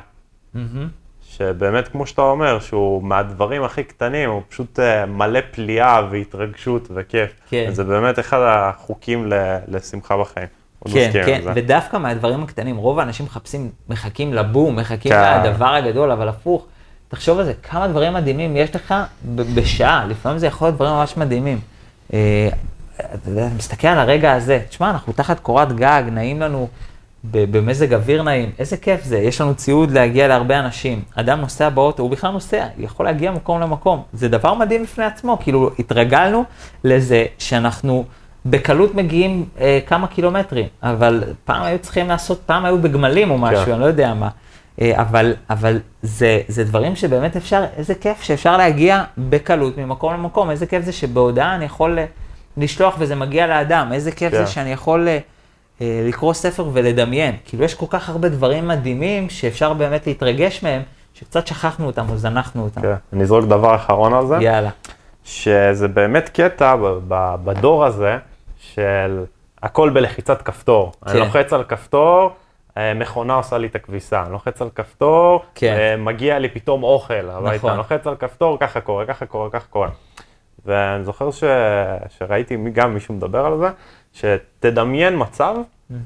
מהמם. שבאמת, כמו שאתה אומר, שהוא מהדברים הכי קטנים, הוא פשוט אה, מלא פליאה והתרגשות וכיף. כן. זה באמת אחד החוקים ל- לשמחה בחיים. כן, כן. ודווקא מהדברים הקטנים, רוב האנשים מחפשים, מחכים לבום, מחכים כן. לדבר הגדול, אבל הפוך, תחשוב על זה, כמה דברים מדהימים יש לך ב- בשעה, לפעמים זה יכול להיות דברים ממש מדהימים. אה, אתה יודע, מסתכל על הרגע הזה, תשמע, אנחנו תחת קורת גג, נעים לנו, במזג אוויר נעים, איזה כיף זה, יש לנו ציוד להגיע להרבה אנשים. אדם נוסע באוטו, הוא בכלל נוסע, יכול להגיע מקום למקום. זה דבר מדהים בפני עצמו, כאילו התרגלנו לזה שאנחנו בקלות מגיעים אה, כמה קילומטרים, אבל פעם היו צריכים לעשות, פעם היו בגמלים או משהו, כן. אני לא יודע מה. אה, אבל, אבל זה, זה דברים שבאמת אפשר, איזה כיף שאפשר להגיע בקלות ממקום למקום, איזה כיף זה שבהודעה אני יכול אה, לשלוח וזה מגיע לאדם, איזה כיף כן. זה שאני יכול אה, לקרוא ספר ולדמיין. כאילו יש כל כך הרבה דברים מדהימים שאפשר באמת להתרגש מהם, שקצת שכחנו אותם או זנחנו אותם. כן. אני אזרוק דבר אחרון על זה. יאללה. שזה באמת קטע בדור הזה של הכל בלחיצת כפתור. כן. אני לוחץ על כפתור, אה, מכונה עושה לי את הכביסה. אני לוחץ על כפתור, כן. אה, מגיע לי פתאום אוכל הביתה. נכון. אני לוחץ על כפתור, ככה קורה, ככה קורה, ככה קורה. ואני זוכר ש... שראיתי גם מישהו מדבר על זה, שתדמיין מצב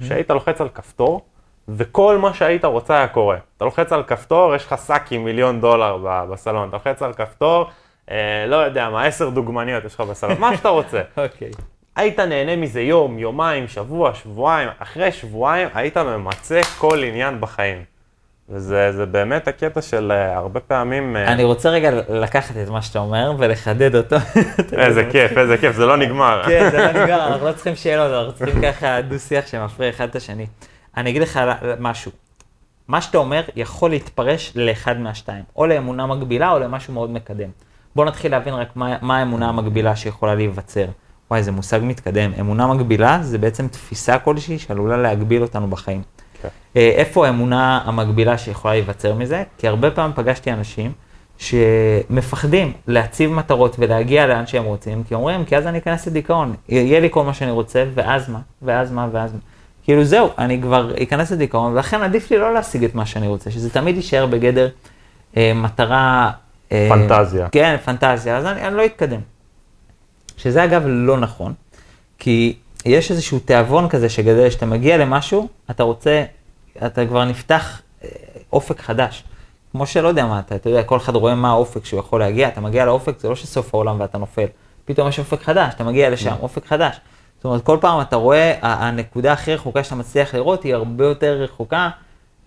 שהיית לוחץ על כפתור, וכל מה שהיית רוצה היה קורה. אתה לוחץ על כפתור, יש לך שק עם מיליון דולר בסלון, אתה לוחץ על כפתור, אה, לא יודע מה, עשר דוגמניות יש לך בסלון, מה שאתה רוצה. אוקיי. היית נהנה מזה יום, יומיים, שבוע, שבועיים, אחרי שבועיים היית ממצה כל עניין בחיים. וזה זה באמת הקטע של אה, הרבה פעמים... אה, אני רוצה רגע לקחת את מה שאתה אומר ולחדד אותו. איזה כיף, איזה כיף, זה לא נגמר. כן, זה לא נגמר, אנחנו לא צריכים שאלות, אנחנו צריכים ככה דו-שיח שמפריע אחד את השני. אני אגיד לך משהו. מה שאתה אומר יכול להתפרש לאחד מהשתיים, או לאמונה מגבילה או למשהו מאוד מקדם. בוא נתחיל להבין רק מה, מה האמונה המגבילה שיכולה להיווצר. וואי, זה מושג מתקדם. אמונה מגבילה זה בעצם תפיסה כלשהי שעלולה להגביל אותנו בחיים. אה, איפה האמונה המגבילה שיכולה להיווצר מזה? כי הרבה פעמים פגשתי אנשים שמפחדים להציב מטרות ולהגיע לאן שהם רוצים, כי אומרים, כי אז אני אכנס לדיכאון, יהיה לי כל מה שאני רוצה, ואז מה? ואז מה? ואז מה? כאילו זהו, אני כבר אכנס לדיכאון, ולכן עדיף לי לא להשיג את מה שאני רוצה, שזה תמיד יישאר בגדר אה, מטרה... אה, פנטזיה. כן, פנטזיה, אז אני, אני לא אתקדם. שזה אגב לא נכון, כי יש איזשהו תיאבון כזה שגדל, שאתה מגיע למשהו, אתה רוצה, אתה כבר נפתח אה, אופק חדש. כמו שלא יודע מה, אתה, אתה יודע, כל אחד רואה מה האופק שהוא יכול להגיע, אתה מגיע לאופק, זה לא שסוף העולם ואתה נופל. פתאום יש אופק חדש, אתה מגיע לשם, אופק חדש. זאת אומרת, כל פעם אתה רואה, הנקודה הכי רחוקה שאתה מצליח לראות היא הרבה יותר רחוקה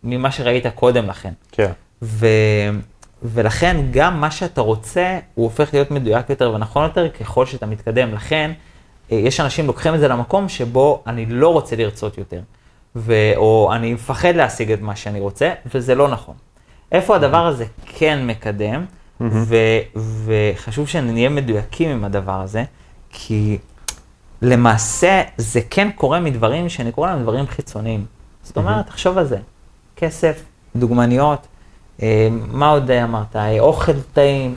ממה שראית קודם לכן. כן. ו... ולכן גם מה שאתה רוצה, הוא הופך להיות מדויק יותר ונכון יותר ככל שאתה מתקדם. לכן, יש אנשים לוקחים את זה למקום שבו אני לא רוצה לרצות יותר, ו... או אני מפחד להשיג את מה שאני רוצה, וזה לא נכון. איפה הדבר הזה כן מקדם, ו... וחשוב שנהיה מדויקים עם הדבר הזה, כי למעשה זה כן קורה מדברים שאני קורא להם דברים חיצוניים. זאת אומרת, תחשוב על זה, כסף, דוגמניות, אה, מה עוד אמרת? אה, אוכל טעים, אה,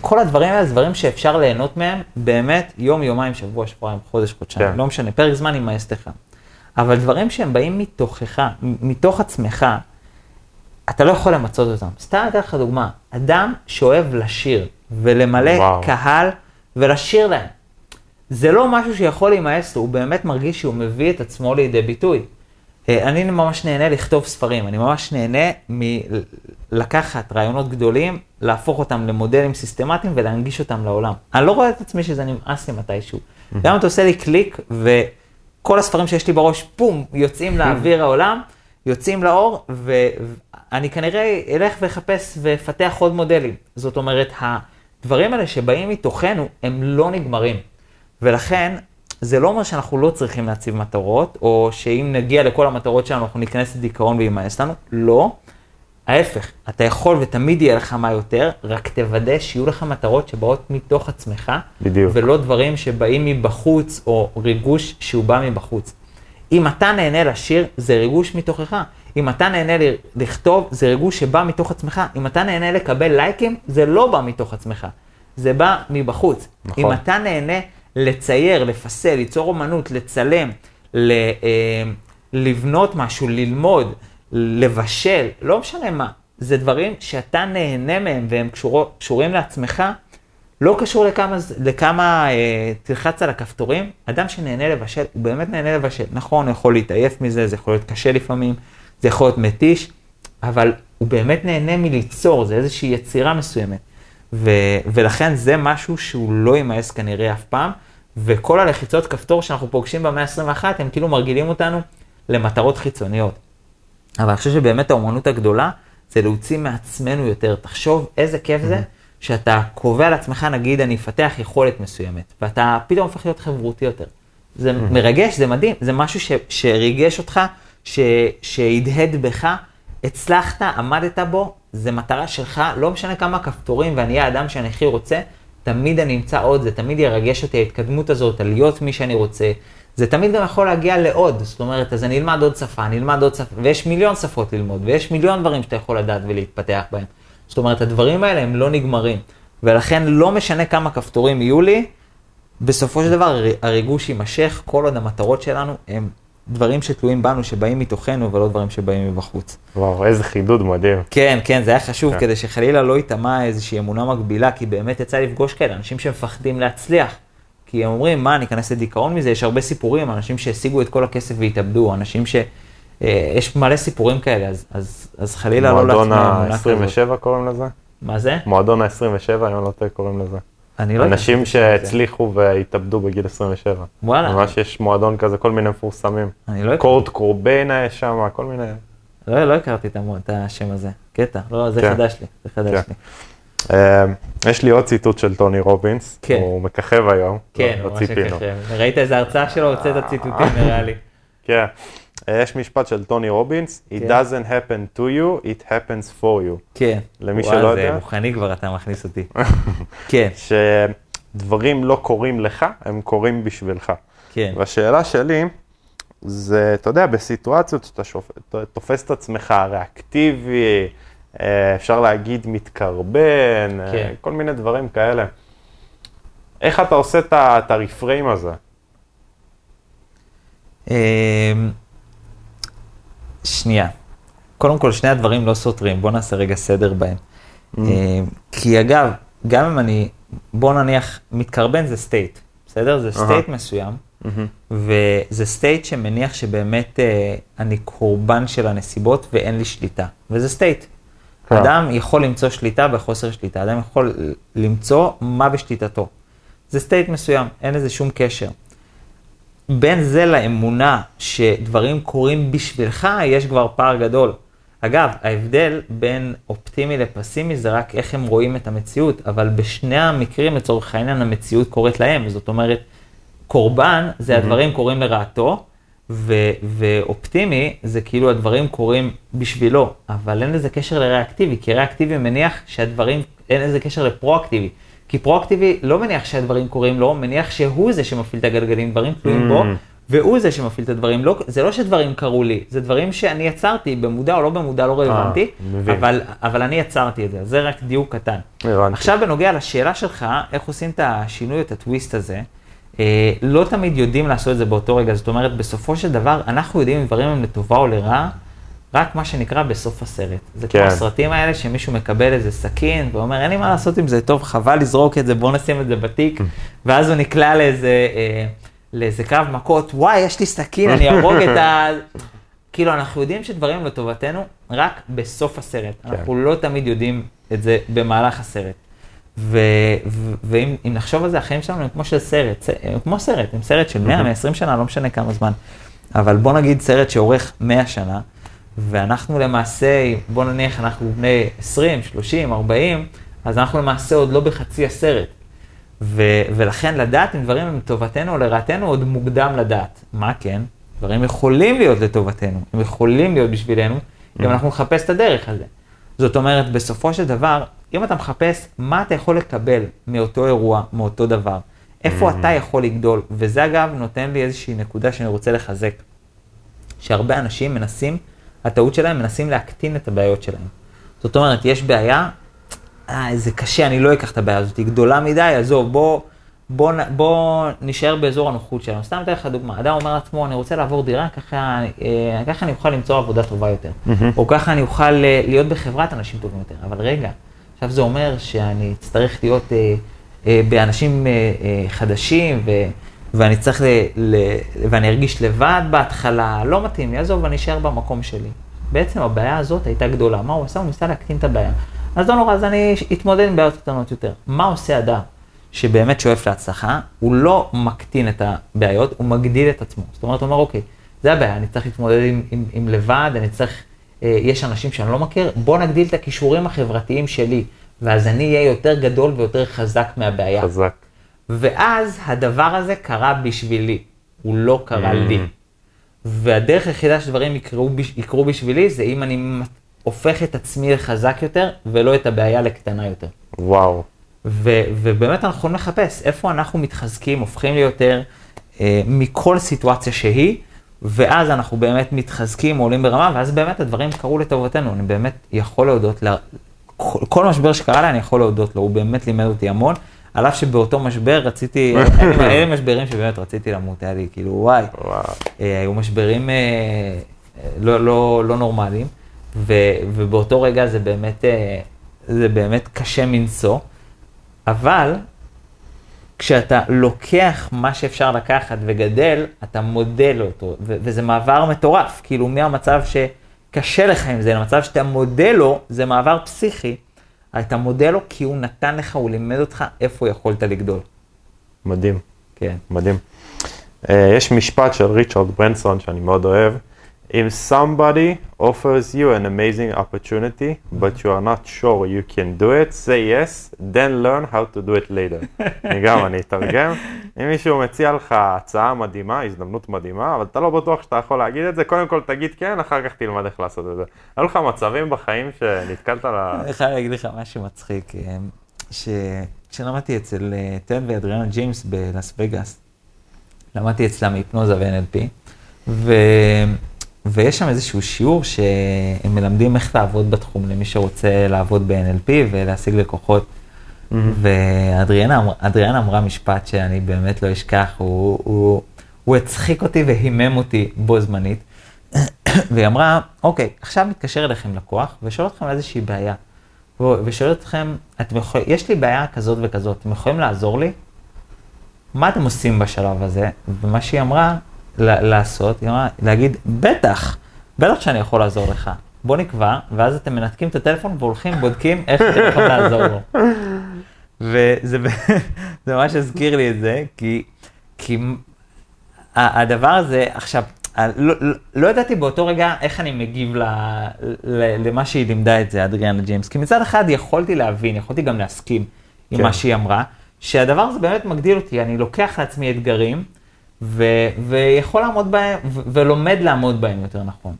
כל הדברים האלה זה דברים שאפשר ליהנות מהם באמת יום, יומיים, שבוע, שבועיים, חודש, חודשיים, כן. לא משנה, פרק זמן ימאס לך. אבל דברים שהם באים מתוכך, מתוך עצמך, אתה לא יכול למצות אותם. סתם אתן לך דוגמה, אדם שאוהב לשיר ולמלא וואו. קהל ולשיר להם. זה לא משהו שיכול להימאס לו, הוא באמת מרגיש שהוא מביא את עצמו לידי ביטוי. אה, אני ממש נהנה לכתוב ספרים, אני ממש נהנה מלקחת רעיונות גדולים, להפוך אותם למודלים סיסטמטיים ולהנגיש אותם לעולם. אני לא רואה את עצמי שזה נמאס לי מתישהו. גם אם אתה עושה לי קליק וכל הספרים שיש לי בראש, פום, יוצאים לאוויר העולם, יוצאים לאור, ואני כנראה אלך ואחפש ואפתח עוד מודלים. זאת אומרת, הדברים האלה שבאים מתוכנו, הם לא נגמרים. ולכן, זה לא אומר שאנחנו לא צריכים להציב מטרות, או שאם נגיע לכל המטרות שלנו, אנחנו ניכנס לדיכאון וימאס לנו. לא. ההפך, אתה יכול ותמיד יהיה לך מה יותר, רק תוודא שיהיו לך מטרות שבאות מתוך עצמך, בדיוק. ולא דברים שבאים מבחוץ, או ריגוש שהוא בא מבחוץ. אם אתה נהנה לשיר, זה ריגוש מתוכך. אם אתה נהנה לכתוב, זה ריגוש שבא מתוך עצמך. אם אתה נהנה לקבל לייקים, זה לא בא מתוך עצמך. זה בא מבחוץ. נכון. אם אתה נהנה לצייר, לפסל, ליצור אומנות, לצלם, ל, אה, לבנות משהו, ללמוד, לבשל, לא משנה מה. זה דברים שאתה נהנה מהם והם קשורו, קשורים לעצמך, לא קשור לכמה, לכמה אה, תלחץ על הכפתורים. אדם שנהנה לבשל, הוא באמת נהנה לבשל. נכון, הוא יכול להתעייף מזה, זה יכול להיות קשה לפעמים, זה יכול להיות מתיש, אבל הוא באמת נהנה מליצור, זה איזושהי יצירה מסוימת. ו, ולכן זה משהו שהוא לא יימאס כנראה אף פעם, וכל הלחיצות כפתור שאנחנו פוגשים במאה ה-21, הם כאילו מרגילים אותנו למטרות חיצוניות. אבל אני חושב שבאמת האומנות הגדולה זה להוציא מעצמנו יותר. תחשוב איזה כיף זה שאתה קובע לעצמך, נגיד, אני אפתח יכולת מסוימת, ואתה פתאום הופך להיות חברותי יותר. זה מרגש, זה מדהים, זה משהו ש, שריגש אותך, ש, שהדהד בך, הצלחת, עמדת בו, זה מטרה שלך, לא משנה כמה כפתורים ואני אהיה האדם שאני הכי רוצה, תמיד אני אמצא עוד, זה תמיד ירגש אותי ההתקדמות הזאת, על להיות מי שאני רוצה. זה תמיד גם יכול להגיע לעוד, זאת אומרת, אז אני אלמד עוד שפה, אני אלמד עוד שפה, ויש מיליון שפות ללמוד, ויש מיליון דברים שאתה יכול לדעת ולהתפתח בהם. זאת אומרת, הדברים האלה הם לא נגמרים. ולכן לא משנה כמה כפתורים יהיו לי, בסופו של דבר הר- הריגוש יימשך, כל עוד המטרות שלנו הם דברים שתלויים בנו, שבאים מתוכנו, ולא דברים שבאים מבחוץ. וואו, איזה חידוד מדהים. כן, כן, זה היה חשוב, כן. כדי שחלילה לא ייטמע איזושהי אמונה מקבילה, כי באמת יצא לפגוש כאלה, אנשים שמפחדים להצליח. כי הם אומרים, מה, אני אכנס לדיכאון מזה? יש הרבה סיפורים, אנשים שהשיגו את כל הכסף והתאבדו, אנשים ש... אה, יש מלא סיפורים כאלה, אז, אז, אז חלילה לא מועדון להטמיע אמונה כזאת. ה-27 קוראים לזה? מה זה? מועדון ה-27, אם אני לא טועה, קוראים לזה. אני לא. אנשים שהצליחו והתאבדו בגיל 27. וואלה, ממש יש מועדון כזה, כל מיני מפורסמים. אני לא, קורט קורבין היה שם, כל מיני... לא, לא הכרתי את, השם הזה. קטע, לא, זה כן. חדש לי, זה חדש כן. לי. אה, יש לי עוד ציטוט של טוני רובינס, כן. הוא מככב היום. כן, לא- לא ממש. מככב. ראית איזה הרצאה שלו, הוצאת ציטוטים נראה לי. כן. יש משפט של טוני רובינס, It כן. doesn't happen to you, it happens for you. כן. למי וואי, שלא זה יודע. רוחני כבר, אתה מכניס אותי. כן, שדברים לא קורים לך, הם קורים בשבילך. כן. והשאלה שלי, זה, אתה יודע, בסיטואציות שאתה שופ... תופס את עצמך ריאקטיבי, אה, אפשר להגיד מתקרבן, אה, כן. כל מיני דברים כאלה. איך אתה עושה את הרפריים הזה? שנייה. קודם כל, שני הדברים לא סותרים, בוא נעשה רגע סדר בהם. אמ, כי אגב, גם אם אני, בוא נניח, מתקרבן זה state, בסדר? זה state מסוים, וזה state שמניח שבאמת אה, אני קורבן של הנסיבות ואין לי שליטה, וזה state. כן. אדם יכול למצוא שליטה בחוסר שליטה, אדם יכול למצוא מה בשליטתו. זה state מסוים, אין לזה שום קשר. בין זה לאמונה שדברים קורים בשבילך, יש כבר פער גדול. אגב, ההבדל בין אופטימי לפסימי זה רק איך הם רואים את המציאות, אבל בשני המקרים, לצורך העניין, המציאות קורית להם. זאת אומרת, קורבן זה הדברים קורים לרעתו, ו- ואופטימי זה כאילו הדברים קורים בשבילו, אבל אין לזה קשר לריאקטיבי, כי ריאקטיבי מניח שהדברים, אין לזה קשר לפרואקטיבי. כי פרואקטיבי לא מניח שהדברים קורים לו, מניח שהוא זה שמפעיל את הגלגלים, דברים תלויים בו, והוא זה שמפעיל את הדברים. לא, זה לא שדברים קרו לי, זה דברים שאני יצרתי, במודע או לא במודע, לא רלוונטי, מבין. אבל, אבל אני יצרתי את זה, זה רק דיוק קטן. הבנתי. עכשיו בנוגע לשאלה שלך, איך עושים את השינוי, את הטוויסט הזה, אה, לא תמיד יודעים לעשות את זה באותו רגע, זאת אומרת, בסופו של דבר, אנחנו יודעים אם דברים הם לטובה או לרעה, רק מה שנקרא בסוף הסרט. זה כן. כמו הסרטים האלה, שמישהו מקבל איזה סכין, ואומר, אין לי מה לעשות עם זה, טוב, חבל לזרוק את זה, בוא נשים את זה בתיק, ואז הוא נקלע לאיזה, אה, לאיזה קרב מכות, וואי, יש לי סכין, אני אהרוג את ה... כאילו, אנחנו יודעים שדברים לטובתנו רק בסוף הסרט. כן. אנחנו לא תמיד יודעים את זה במהלך הסרט. ו- ו- ואם אם נחשוב על זה, החיים שלנו הם כמו של סרט, הם כמו סרט, הם סרט של 100, 120 שנה, לא משנה כמה זמן. אבל בוא נגיד סרט שאורך 100 שנה, ואנחנו למעשה, בוא נניח אנחנו בני 20, 30, 40, אז אנחנו למעשה עוד לא בחצי הסרט. ו- ולכן לדעת אם דברים הם לטובתנו או לרעתנו עוד מוקדם לדעת. מה כן? דברים יכולים להיות לטובתנו, הם יכולים להיות בשבילנו, אם אנחנו נחפש את הדרך על זה. זאת אומרת, בסופו של דבר, אם אתה מחפש מה אתה יכול לקבל מאותו אירוע, מאותו דבר, איפה אתה יכול לגדול, וזה אגב נותן לי איזושהי נקודה שאני רוצה לחזק. שהרבה אנשים מנסים, הטעות שלהם, מנסים להקטין את הבעיות שלהם. זאת אומרת, יש בעיה, אה, זה קשה, אני לא אקח את הבעיה הזאת, היא גדולה מדי, עזוב, בוא, בוא, בוא נשאר באזור הנוחות שלנו. סתם אתן לך דוגמה, אדם אומר לעצמו, אני רוצה לעבור דירה, ככה, אה, ככה אני אוכל למצוא עבודה טובה יותר. או ככה אני אוכל אה, להיות בחברת אנשים טובים יותר. אבל רגע, עכשיו זה אומר שאני אצטרך להיות אה, אה, באנשים אה, אה, חדשים, ו, ואני צריך ל, ל, ואני ארגיש לבד בהתחלה, לא מתאים לי, עזוב, אני אשאר במקום שלי. בעצם הבעיה הזאת הייתה גדולה. מה הוא עשה? הוא ניסה להקטין את הבעיה. אז לא נורא, אז אני אתמודד עם בעיות קטנות יותר. מה עושה אדם שבאמת שואף להצלחה? הוא לא מקטין את הבעיות, הוא מגדיל את עצמו. זאת אומרת, הוא אומר, אוקיי, זה הבעיה, אני צריך להתמודד עם, עם, עם לבד, אני צריך, אה, יש אנשים שאני לא מכיר, בוא נגדיל את הכישורים החברתיים שלי, ואז אני אהיה יותר גדול ויותר חזק מהבעיה. חזק. ואז הדבר הזה קרה בשבילי, הוא לא קרה Mm. לי. והדרך היחידה שדברים יקרו, יקרו בשבילי זה אם אני הופך את עצמי לחזק יותר ולא את הבעיה לקטנה יותר. וואו. ו- ובאמת אנחנו יכולים לחפש איפה אנחנו מתחזקים, הופכים ליותר אה, מכל סיטואציה שהיא, ואז אנחנו באמת מתחזקים, עולים ברמה, ואז באמת הדברים קרו לטובתנו. אני באמת יכול להודות, ל- כל, כל משבר שקרה לי אני יכול להודות לו, הוא באמת לימד אותי המון. על אף שבאותו משבר רציתי, היו לי- משברים שבאמת רציתי למות, היה לי כאילו וואי. אה, היו משברים אה, לא, לא, לא נורמליים, ו, ובאותו רגע זה באמת, אה, זה באמת קשה מנשוא, אבל כשאתה לוקח מה שאפשר לקחת וגדל, אתה מודל אותו, ו- וזה מעבר מטורף, כאילו מהמצב שקשה לך עם זה, למצב שאתה מודל לו, זה מעבר פסיכי, אתה מודל לו כי הוא נתן לך, הוא לימד אותך איפה יכולת לגדול. מדהים. כן. מדהים. Uh, יש משפט של ריצ'רד ברנסון שאני מאוד אוהב. If somebody offers you an amazing opportunity, but you are not sure you can do it, say yes, then learn how to do it later. אני גם, אני אתרגם. אם מישהו מציע לך הצעה מדהימה, הזדמנות מדהימה, אבל אתה לא בטוח שאתה יכול להגיד את זה, קודם כל תגיד כן, אחר כך תלמד איך לעשות את זה. היו לך מצבים בחיים שנתקלת ל... אני חייב להגיד לך משהו מצחיק, אה, ש- כשלמדתי אצל אה, טד ואדריאנה ג'יימס בלאס וגאס, למדתי אצלם היפנוזה ו-NLP. ויש שם איזשהו שיעור שהם מלמדים איך לעבוד בתחום למי שרוצה לעבוד ב-NLP ולהשיג לקוחות. ואדריאנה אמר- אמרה משפט שאני באמת לא אשכח, הוא, הוא, הוא הצחיק אותי והימם אותי בו זמנית. והיא אמרה, אוקיי, עכשיו מתקשר אליכם לקוח ושואל אתכם על איזושהי בעיה. ושואל אתכם, אתם יכול, יש לי בעיה כזאת וכזאת, אתם יכולים לעזור לי? מה אתם עושים בשלב הזה? ומה שהיא אמרה לעשות, היא אמרה, להגיד, בטח, בטח שאני יכול לעזור לך. בוא נקבע, ואז אתם מנתקים את הטלפון והולכים, בודקים איך אתם יכולים לעזור לו. וזה ממש הזכיר לי את זה, כי, כי הדבר הזה, עכשיו, לא, לא, לא ידעתי באותו רגע איך אני מגיב ל, ל, למה שהיא לימדה את זה, אדריאנה ג'יימס, כי מצד אחד יכולתי להבין, יכולתי גם להסכים עם כן. מה שהיא אמרה, שהדבר הזה באמת מגדיל אותי, אני לוקח לעצמי אתגרים, ו, ויכול לעמוד בהם, ו, ולומד לעמוד בהם יותר נכון.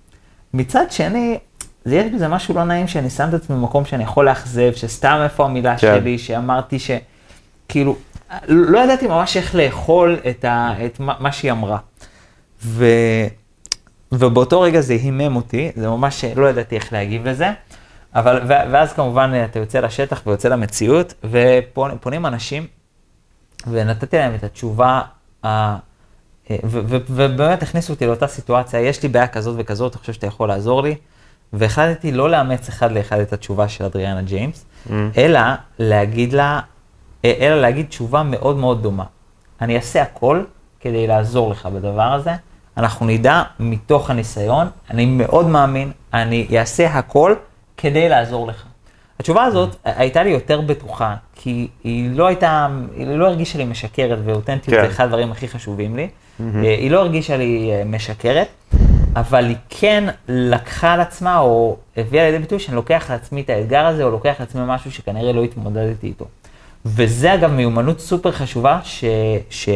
מצד שני, זה יש בזה משהו לא נעים שאני שם את עצמי במקום שאני יכול לאכזב, שסתם איפה המילה כן. שלי, שאמרתי ש... כאילו, לא ידעתי ממש איך לאכול את, ה, את מה, מה שהיא אמרה. ו, ובאותו רגע זה הימם אותי, זה ממש לא ידעתי איך להגיב לזה. אבל, ואז כמובן אתה יוצא לשטח ויוצא למציאות, ופונים אנשים, ונתתי להם את התשובה, ובאמת הכניסו אותי לאותה סיטואציה, יש לי בעיה כזאת וכזאת, אתה חושב שאתה יכול לעזור לי? והחלטתי לא לאמץ אחד לאחד את התשובה של אדריאנה ג'יימס, Mm. אלא להגיד לה, אה, אלא להגיד תשובה מאוד מאוד דומה. אני אעשה הכל כדי לעזור לך בדבר הזה, אנחנו נדע מתוך הניסיון, אני מאוד מאמין, אני אעשה הכל כדי לעזור לך. התשובה הזאת הייתה לי יותר בטוחה, כי היא לא הייתה, היא לא הרגישה לי משקרת, ואותנטיות כן. זה אחד הדברים הכי חשובים לי. אה, היא לא הרגישה לי אה, משקרת, אבל היא כן לקחה על עצמה, או הביאה לידי ביטוי שאני לוקח לעצמי את האתגר הזה, או לוקח לעצמי משהו שכנראה לא התמודדתי איתו. וזה אגב מיומנות סופר חשובה ש, ש,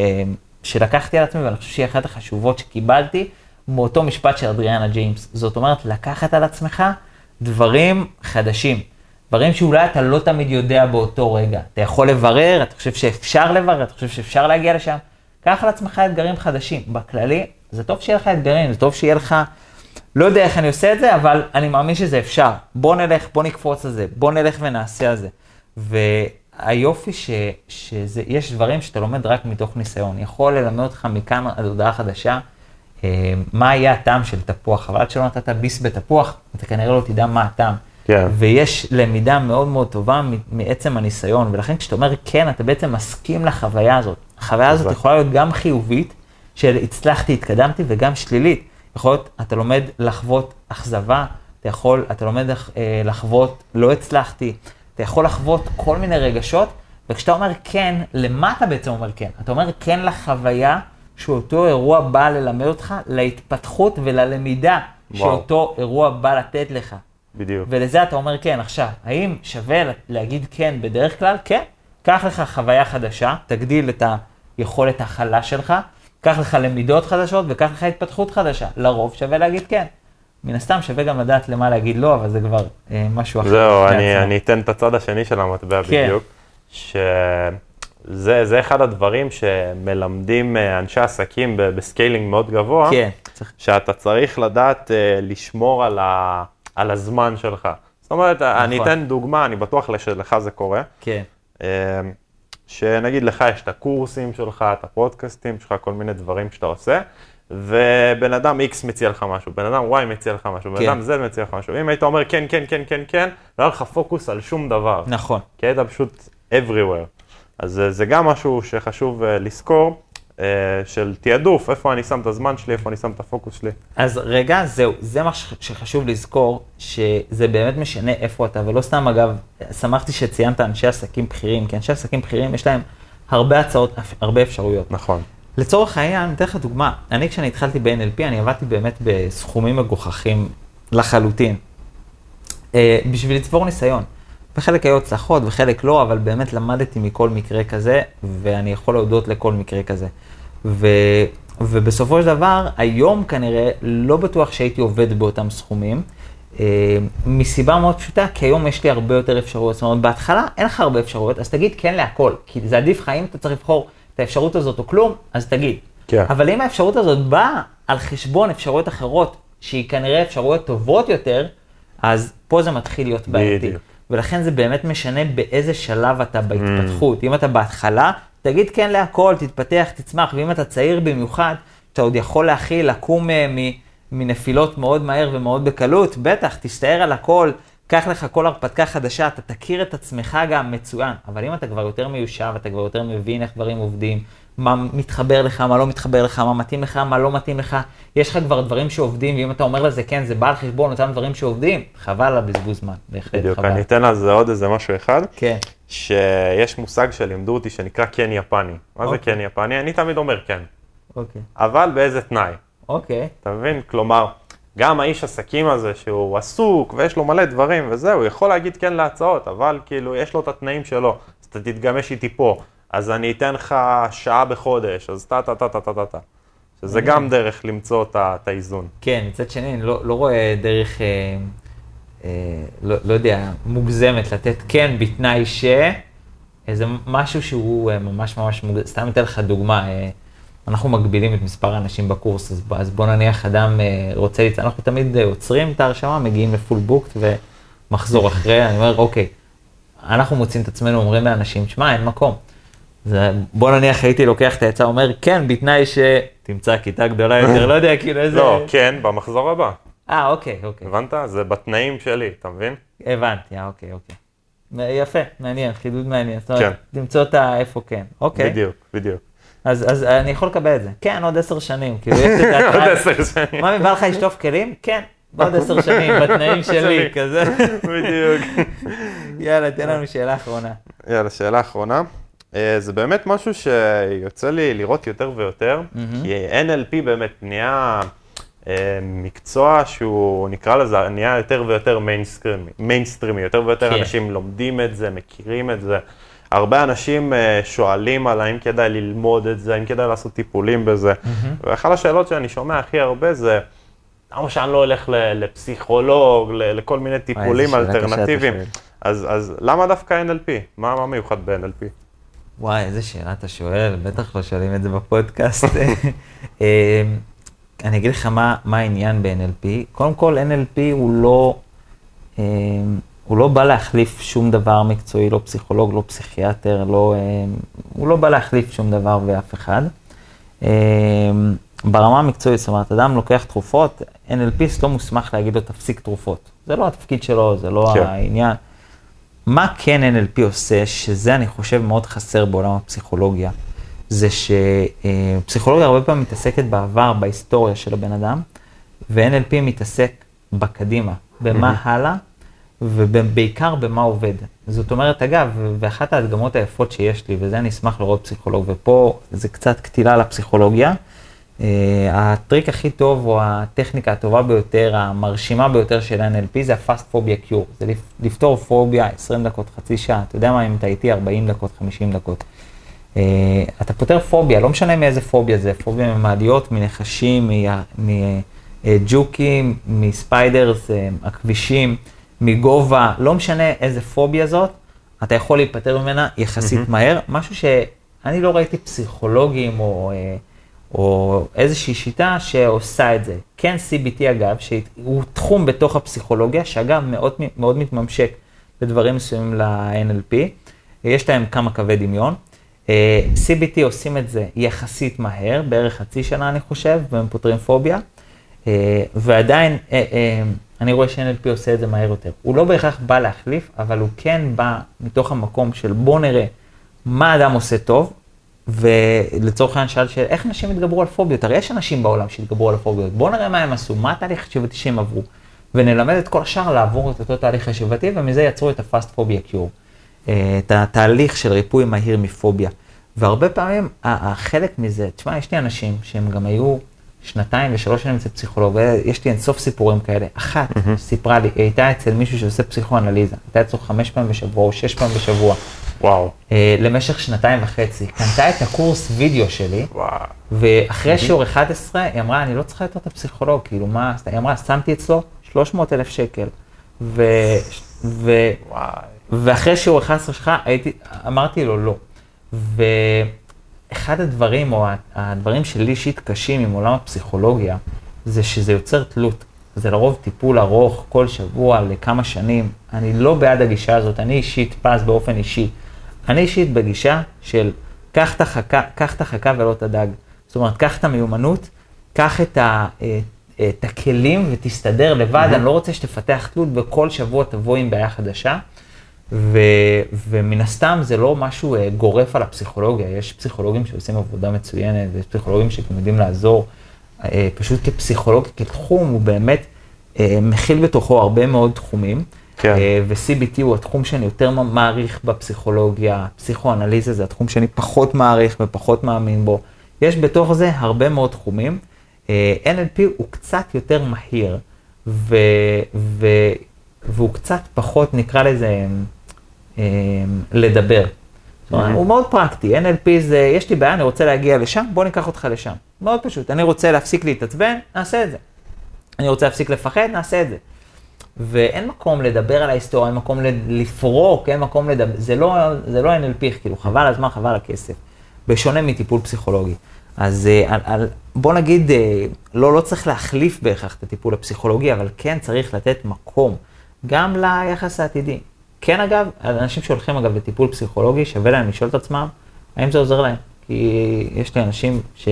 שלקחתי על עצמי, ואני חושב שהיא אחת החשובות שקיבלתי מאותו משפט של אדריאנה ג'יימס. זאת אומרת, לקחת על עצמך דברים חדשים. דברים שאולי אתה לא תמיד יודע באותו רגע. אתה יכול לברר, אתה חושב שאפשר לברר, אתה חושב שאפשר להגיע לשם. קח על עצמך אתגרים חדשים. בכללי, זה טוב שיהיה לך אתגרים, זה טוב שיהיה לך... לא יודע איך אני עושה את זה, אבל אני מאמין שזה אפשר. בוא נלך, בוא נקפוץ על זה, בוא נלך ונעשה על זה. והיופי ש, שיש דברים שאתה לומד רק מתוך ניסיון. יכול ללמד אותך מכאן עד הודעה חדשה, אה, מה היה הטעם של תפוח. אבל עד שלא נתת ביס בתפוח, אתה כנראה לא תדע מה הטעם. כן. ויש למידה מאוד מאוד טובה מעצם הניסיון, ולכן כשאתה אומר כן, אתה בעצם מסכים לחוויה הזאת. החוויה הזאת. יכולה להיות גם חיובית, של הצלחתי, התקדמתי, וגם שלילית. יכול להיות, אתה לומד לחוות אכזבה, אתה יכול, אתה לומד אה, לחוות לא הצלחתי, אתה יכול לחוות כל מיני רגשות, וכשאתה אומר כן, למה אתה בעצם אומר כן? אתה אומר כן לחוויה שאותו אירוע בא ללמד אותך, להתפתחות וללמידה וואו. שאותו אירוע בא לתת לך. בדיוק. ולזה אתה אומר כן. עכשיו, האם שווה להגיד כן בדרך כלל? כן. קח לך חוויה חדשה, תגדיל את היכולת הכלה שלך, קח לך למידות חדשות וקח לך התפתחות חדשה. לרוב שווה להגיד כן. מן הסתם שווה גם לדעת למה להגיד לא, אבל זה כבר אה, משהו אחר. זהו, אני. אני אתן את הצד השני של המטבע כן. בדיוק. שזה זה אחד הדברים שמלמדים אה, אנשי עסקים ב scaling מאוד גבוה, כן, שאתה צריך לדעת אה, לשמור על, ה, על הזמן שלך. זאת אומרת, אני נכון. אתן דוגמה, אני בטוח שלך זה קורה. כן, אה, שנגיד לך יש את הקורסים שלך, את הפודקאסטים שלך, כל מיני דברים שאתה עושה, ובן אדם X מציע לך משהו, בן אדם Y מציע לך משהו, בן כן. אדם Z מציע לך משהו. אם היית אומר כן, כן, כן, כן, כן, לא היה לך פוקוס על שום דבר. נכון. כי היית פשוט everywhere. אז אה, זה גם משהו שחשוב אה, לזכור, של תעדוף, איפה אני שם את הזמן שלי, איפה אני שם את הפוקוס שלי. אז רגע, זהו, זה מה שחשוב לזכור, שזה באמת משנה איפה אתה, ולא סתם אגב, שמחתי שציינת אנשי עסקים בכירים, כי אנשי עסקים בכירים יש להם הרבה הצעות, הרבה אפשרויות. נכון. לצורך העניין, אני אתן לך דוגמה, אני כשאני התחלתי ב-NLP, אני עבדתי באמת בסכומים מגוחכים לחלוטין, אה, בשביל לצבור ניסיון. בחלק היו הצלחות, בחלק לא, אבל באמת למדתי מכל מקרה כזה, ואני יכול להודות לכל מקרה כזה. ו, ובסופו של דבר, היום כנראה לא בטוח שהייתי עובד באותם סכומים, אה, מסיבה מאוד פשוטה, כי היום יש לי הרבה יותר אפשרויות. זאת אומרת, בהתחלה אין לך הרבה אפשרויות, אז תגיד כן להכל, כי זה עדיף לך, אם אתה צריך לבחור את האפשרות הזאת או כלום, אז תגיד. כן. אבל אם האפשרות הזאת באה על חשבון אפשרויות אחרות, שהיא כנראה אפשרויות טובות יותר, אז פה זה מתחיל להיות בעייתי. בדיוק. ולכן זה באמת משנה באיזה שלב אתה בהתפתחות. אם אתה בהתחלה, תגיד כן להכל, תתפתח, תצמח, ואם אתה צעיר במיוחד, אתה עוד יכול להכיל, לקום אה, מנפילות מאוד מהר ומאוד בקלות, בטח, תסתער על הכל, קח לך כל הרפתקה חדשה, אתה תכיר את עצמך גם מצוין. אבל אם אתה כבר יותר מיושב, אתה כבר יותר מבין איך דברים עובדים, מה מתחבר לך, מה לא מתחבר לך, מה מתאים לך, מה לא מתאים לך, יש לך כבר דברים שעובדים, ואם אתה אומר לזה כן, זה בא על חשבון אותם דברים שעובדים, חבל על הבזבוז זמן, בהחלט בדיוק, חבל. אני אתן על זה עוד איזה משהו אחד. כן, שיש מושג שלימדו אותי שנקרא כן יפני. מה זה אוקיי. כן יפני? אני תמיד אומר כן. אוקיי. אבל באיזה תנאי. אוקיי. אתה מבין? כלומר, גם האיש עסקים הזה שהוא עסוק ויש לו מלא דברים וזה, הוא יכול להגיד כן להצעות, אבל כאילו יש לו את התנאים שלו, אז אתה תתגמש איתי פה, אז אני אתן לך שעה בחודש, אז טה טה טה טה טה טה. שזה גם דרך למצוא את האיזון. כן, מצד שני, אני לא, לא רואה דרך, אה, אה, לא, לא יודע, מוגזמת לתת כן בתנאי ש... איזה משהו שהוא אה, ממש ממש מוגזם. סתם אתן לך דוגמה, אה, אנחנו מגבילים את מספר האנשים בקורס, אז, אז בוא נניח אדם אה, רוצה, לצ- אנחנו תמיד אה, עוצרים את ההרשמה, מגיעים לפול בוקט ומחזור אחרי, אני אומר, אוקיי, אנחנו מוצאים את עצמנו, אומרים לאנשים, שמע, אין מקום. זה, בוא נניח הייתי לוקח את העצה, אומר, כן, בתנאי שתמצא כיתה גדולה יותר, לא יודע, כאילו איזה... לא, כן, במחזור הבא. אה, אוקיי, אוקיי. הבנת? זה בתנאים שלי, אתה מבין? הבנתי, אה, אוקיי, אוקיי. יפה, מעניין, חידוד מעניין. זאת אומרת, כן. למצוא את האיפה כן. אוקיי. בדיוק, בדיוק. אז, אז אני יכול לקבל את זה. כן, עוד עשר שנים. כאילו, יש את עוד ההתראה. עשר שנים. מה, בא לך לשטוף כלים? כן, בעוד עשר שנים, בתנאים שלי. כזה. בדיוק. יאללה, תן לנו שאלה אחרונה. יאללה, שאלה אחרונה. אה, זה באמת משהו שיוצא לי לראות יותר ויותר, כי NLP באמת נהיה אה, מקצוע שהוא, נקרא לזה, נהיה יותר ויותר מיינסטרימי, מיינסטרימי, יותר ויותר כן. אנשים לומדים את זה, מכירים את זה. הרבה אנשים אה, שואלים על האם כדאי ללמוד את זה, האם כדאי לעשות טיפולים בזה. ואחת השאלות שאני שומע הכי הרבה זה, למה שאני לא הולך לפסיכולוג, לכל מיני טיפולים אלטרנטיביים? אז, אז למה דווקא NLP? מה, מה מיוחד ב-NLP? וואי, איזה שאלה אתה שואל, בטח לא שואלים את זה בפודקאסט. אה, אני אגיד לך מה, מה העניין ב-NLP. קודם כל, NLP הוא לא, אה, הוא לא בא להחליף שום דבר מקצועי, לא פסיכולוג, לא פסיכיאטר, לא, אה, הוא לא בא להחליף שום דבר ואף אחד. אה, ברמה המקצועית, זאת אומרת, אדם לוקח תרופות, NLPיסט לא מוסמך להגיד לו תפסיק תרופות. זה לא התפקיד שלו, זה לא כן. העניין. מה כן NLP עושה, שזה אני חושב מאוד חסר בעולם הפסיכולוגיה, זה שפסיכולוגיה הרבה פעמים מתעסקת בעבר, בהיסטוריה של הבן אדם, ו-NLP מתעסק בקדימה, במה הלאה, ובעיקר במה עובד. זאת אומרת, אגב, ואחת ההדגמות היפות שיש לי, וזה אני אשמח לראות פסיכולוג, ופה זה קצת קטילה לפסיכולוגיה, הטריק הכי טוב, או הטכניקה הטובה ביותר, המרשימה ביותר של NLP, זה ה-Fast Phobia Cure. זה לפ- לפתור פוביה 20 דקות, חצי שעה. אתה יודע מה, אם אתה איתי 40 דקות, 50 דקות. Uh, אתה פותר פוביה, לא משנה מאיזה פוביה זה, פוביה ממעליות, מנחשים, מג'וקים, מספיידרס, אה, הכבישים, מגובה, לא משנה איזה פוביה זאת, אתה יכול להיפטר ממנה יחסית מהר. משהו שאני לא ראיתי פסיכולוגים או... אה, או איזושהי שיטה שעושה את זה. כן CBT אגב, שהוא תחום בתוך הפסיכולוגיה, שאגב מאוד, מאוד מתממשק בדברים מסוימים ל-NLP, יש להם כמה קווי דמיון. אה, CBT עושים את זה יחסית מהר, בערך חצי שנה אני חושב, והם פותרים פוביה, אה, ועדיין אה, אני רואה ש-NLP עושה את זה מהר יותר. הוא לא בהכרח בא להחליף, אבל הוא כן בא מתוך המקום של בוא נראה מה אדם עושה טוב, ולצורך העניין שאל שאלה, איך אנשים התגברו על פוביות? הרי יש אנשים בעולם שהתגברו על פוביות. בואו נראה מה הם עשו, מה התהליך החשיבתי שהם עברו. ונלמד את כל השאר לעבור את אותו תהליך חשיבתי, ומזה יצרו את Phobia Cure. אה, את התהליך של ריפוי מהיר מפוביה. והרבה פעמים החלק מזה, תשמע, יש לי אנשים שהם גם היו שנתיים ושלוש שנים אצל פסיכולוג, ויש לי אינסוף סיפורים כאלה. אחת סיפרה לי, היא הייתה אצל מישהו שעושה פסיכואנליזה, הייתה אצלו חמש פעמים בשבוע או שש פעמים בשבוע. וואו, אה, למשך שנתיים וחצי. קנתה את הקורס וידאו שלי, וואו. ואחרי שיעור 11, היא אמרה, אני לא צריכה יותר את הפסיכולוג, כאילו, מה, היא אמרה, שמתי אצלו 300 אלף שקל. ו... ו... וואי. ואחרי שיעור 11 שלך, הייתי, אמרתי לו לא. ואחד הדברים, או הדברים שלי אישית קשים עם עולם הפסיכולוגיה, זה שזה יוצר תלות. זה לרוב טיפול ארוך, כל שבוע, לכמה שנים. אני לא בעד הגישה הזאת, אני אישית פס באופן אישי. אני אישית בגישה של קח את החכה, את ולא את הדג. זאת אומרת, קח את המיומנות, קח את, ה, אה, את הכלים ותסתדר לבד, אני לא רוצה שתפתח תלות וכל שבוע תבוא עם בעיה חדשה. ו, ומן הסתם זה לא משהו אה, גורף על הפסיכולוגיה, יש פסיכולוגים שעושים עבודה מצוינת, ויש פסיכולוגים שגם יודעים לעזור. אה, פשוט כפסיכולוג, כתחום, הוא באמת אה, מכיל בתוכו הרבה מאוד תחומים. כן. ו-CBT הוא התחום שאני יותר מעריך בפסיכולוגיה, פסיכואנליזה זה התחום שאני פחות מעריך ופחות מאמין בו. יש בתוך זה הרבה מאוד תחומים. NLP הוא קצת יותר מהיר, ו, ו, והוא קצת פחות, נקרא לזה, לדבר. זאת אומרת, הוא מאוד פרקטי, NLP זה, יש לי בעיה, אני רוצה להגיע לשם, בוא ניקח אותך לשם. מאוד פשוט, אני רוצה להפסיק להתעצבן, נעשה את זה. אני רוצה להפסיק לפחד, נעשה את זה. ואין מקום לדבר על ההיסטוריה, אין מקום לפרוק, אין מקום לדבר, זה לא, זה לא NLP, כאילו, חבל הזמן, חבל הכסף. בשונה מטיפול פסיכולוגי. אז על, על, בוא נגיד, לא, לא צריך להחליף בהכרח את הטיפול הפסיכולוגי, אבל כן צריך לתת מקום, גם ליחס העתידי. כן אגב, אנשים שהולכים אגב לטיפול פסיכולוגי, שווה להם לשאול את עצמם, האם זה עוזר להם? כי יש לי אנשים ש...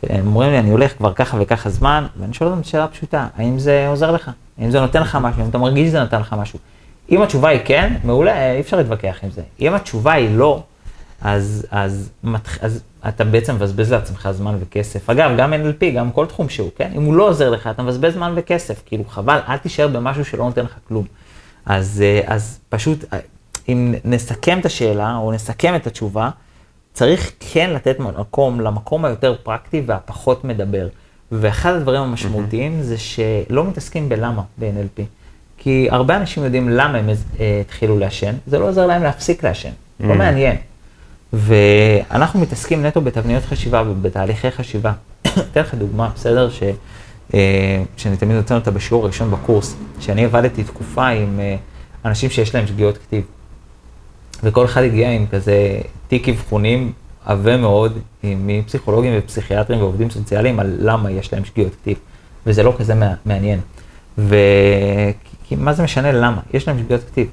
שהם אומרים לי, אני הולך כבר ככה וככה זמן, ואני שואל אותם שאלה פשוטה, האם זה עוזר לך? האם זה נותן לך משהו? האם אתה מרגיש שזה נותן לך משהו? אם התשובה היא כן, מעולה, אי אפשר להתווכח עם זה. אם התשובה היא לא, אז, אז, אז אתה בעצם מבזבז לעצמך זמן וכסף. אגב, גם NLP, גם כל תחום שהוא, כן? אם הוא לא עוזר לך, אתה מבזבז זמן וכסף. כאילו, חבל, אל תישאר במשהו שלא נותן לך כלום. אז, אז פשוט, אם נסכם את השאלה, או נסכם את התשובה, צריך כן לתת מקום למקום היותר פרקטי והפחות מדבר. ואחד הדברים המשמעותיים mm-hmm. זה שלא מתעסקים בלמה ב-NLP. כי הרבה אנשים יודעים למה הם אה, התחילו לעשן, זה לא עוזר להם להפסיק לעשן, mm-hmm. לא מעניין. ואנחנו מתעסקים נטו בתבניות חשיבה ובתהליכי חשיבה. אתן לך דוגמה, בסדר? אה, שאני תמיד נותן אותה בשיעור הראשון בקורס, שאני עבדתי תקופה עם אה, אנשים שיש להם שגיאות כתיב. וכל אחד הגיע עם כזה תיק אבחונים עבה מאוד, מפסיכולוגים ופסיכיאטרים ועובדים סוציאליים, על למה יש להם שגיאות כתיב. וזה לא כזה מעניין. וכי מה זה משנה למה? יש להם שגיאות כתיב.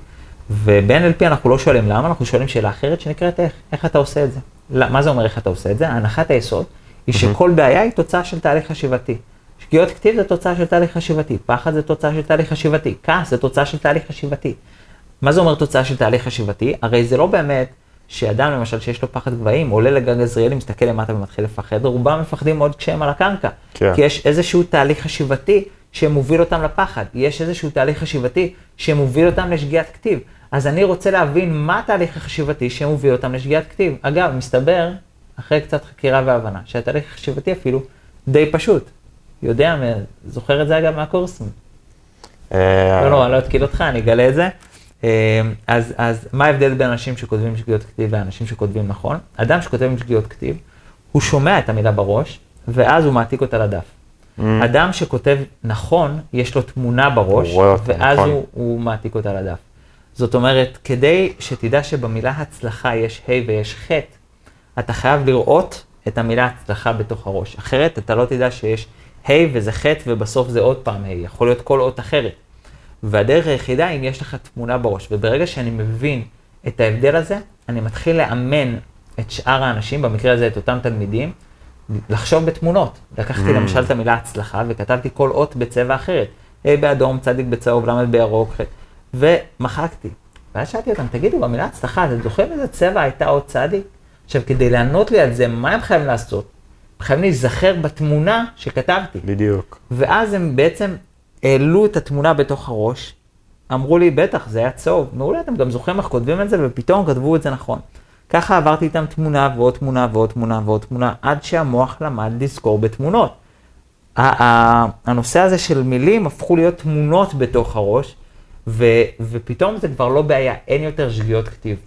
וב-NLP אנחנו לא שואלים למה, אנחנו שואלים שאלה אחרת שנקראת איך, איך אתה עושה את זה. מה זה אומר איך אתה עושה את זה? הנחת היסוד היא שכל בעיה היא תוצאה של תהליך חשיבתי. שגיאות כתיב זה תוצאה של תהליך חשיבתי, פחד זה תוצאה של תהליך חשיבתי, כעס זה תוצאה של תהליך חשיבתי. מה זה אומר תוצאה של תהליך חשיבתי? הרי זה לא באמת שאדם למשל שיש לו פחד גבהים, עולה לגג עזריאלי, מסתכל למטה ומתחיל לפחד, רובם מפחדים עוד כשהם על הקרקע. כן. כי יש איזשהו תהליך חשיבתי שמוביל אותם לפחד, יש איזשהו תהליך חשיבתי שמוביל אותם לשגיאת כתיב. אז אני רוצה להבין מה התהליך החשיבתי שמוביל אותם לשגיאת כתיב. אגב, מסתבר, אחרי קצת חקירה והבנה, שהתהליך החשיבתי אפילו די פשוט. יודע, זוכר את זה אגב מהקורסים. אה, לא, לא, אני לא אתקיל אותך, אני אגלה את זה. אה, אז, אז מה ההבדל בין אנשים שכותבים שגיאות כתיב לאנשים שכותבים נכון? אדם שכותב עם שגיאות כתיב, הוא שומע את המילה בראש, ואז הוא מעתיק אותה לדף. Mm. אדם שכותב נכון, יש לו תמונה בראש, ואז נכון. הוא, הוא מעתיק אותה לדף. זאת אומרת, כדי שתדע שבמילה הצלחה יש ה' ויש ח', אתה חייב לראות את המילה הצלחה בתוך הראש. אחרת אתה לא תדע שיש ה' וזה ח' ובסוף זה עוד פעם ה', יכול להיות כל אות אחרת. והדרך היחידה אם יש לך תמונה בראש. וברגע שאני מבין את ההבדל הזה, אני מתחיל לאמן את שאר האנשים, במקרה הזה את אותם תלמידים, לחשוב בתמונות. לקחתי mm. למשל את המילה הצלחה וכתבתי כל אות בצבע אחרת. ה' באדום, צדיק בצהוב, ל' בירוק, ח'. ומחקתי. ואז שאלתי אותם, תגידו, במילה הצלחה, אתם זוכרים איזה צבע הייתה עוד צדיק? עכשיו, כדי לענות לי על זה, מה הם חייבים לעשות? חייבים להיזכר בתמונה שכתבתי. בדיוק. ואז הם בעצם העלו את התמונה בתוך הראש, אמרו לי, בטח, זה היה צהוב. מעולה, אתם גם זוכרים איך כותבים את זה, ופתאום כתבו את זה נכון. ככה עברתי איתם תמונה ועוד תמונה ועוד תמונה ועוד תמונה, עד שהמוח למד לזכור בתמונות. הנושא הזה של מילים הפכו להיות תמונות בתוך הראש, ו, ופתאום זה כבר לא בעיה, אין יותר שגיאות כתיב.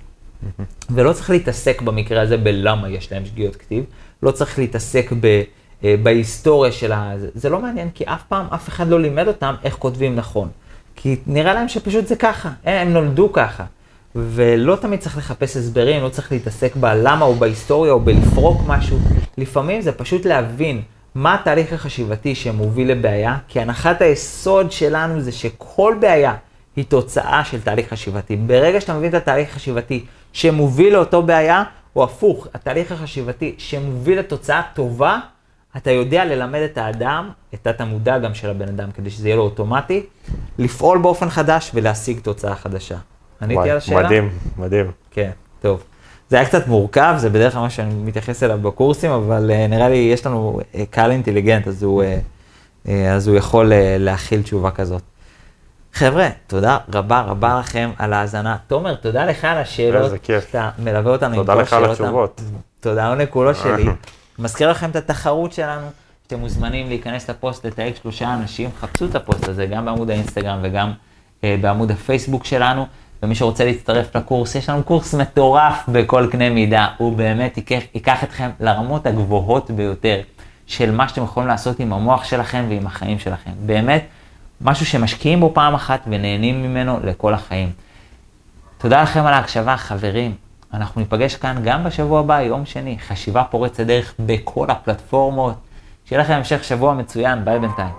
ולא צריך להתעסק במקרה הזה בלמה יש להם שגיאות כתיב, לא צריך להתעסק ב, אה, בהיסטוריה של ה... זה לא מעניין, כי אף פעם אף אחד לא לימד אותם איך כותבים נכון. כי נראה להם שפשוט זה ככה, הם נולדו ככה. ולא תמיד צריך לחפש הסברים, לא צריך להתעסק בלמה או בהיסטוריה או בלפרוק משהו. לפעמים זה פשוט להבין מה התהליך החשיבתי שמוביל לבעיה, כי הנחת היסוד שלנו זה שכל בעיה היא תוצאה של תהליך חשיבתי. ברגע שאתה מבין את התהליך החשיבתי שמוביל לאותו בעיה, או הפוך, התהליך החשיבתי שמוביל לתוצאה טובה, אתה יודע ללמד את האדם, את התת-המודע גם של הבן אדם, כדי שזה יהיה לו אוטומטי, לפעול באופן חדש ולהשיג תוצאה חדשה. עניתי על השאלה? מדהים, מדהים. כן, טוב. זה היה קצת מורכב, זה בדרך כלל מה שאני מתייחס אליו בקורסים, אבל uh, נראה לי יש לנו uh, קהל אינטליגנט, אז הוא, uh, uh, אז הוא יכול uh, להכיל תשובה כזאת. חבר'ה, תודה רבה רבה לכם על ההאזנה. תומר, תודה לך על השאלות. שאתה מלווה אותנו. תודה לך על התשובות. תודה עונה כולו שלי. מזכיר לכם את התחרות שלנו, שאתם מוזמנים להיכנס לפוסט, לתייג שלושה אנשים, חפשו את הפוסט הזה גם בעמוד האינסטגרם וגם אה, בעמוד הפייסבוק שלנו, ומי שרוצה להצטרף לקורס, יש לנו קורס מטורף בכל קנה מידה, הוא באמת ייקח, ייקח אתכם לרמות הגבוהות ביותר של מה שאתם יכולים לעשות עם המוח שלכם ועם החיים שלכם. באמת, משהו שמשקיעים בו פעם אחת ונהנים ממנו לכל החיים. תודה לכם על ההקשבה, חברים. אנחנו ניפגש כאן גם בשבוע הבא, יום שני, חשיבה פורצת דרך בכל הפלטפורמות. שיהיה לכם המשך שבוע מצוין, ביי בינתיים.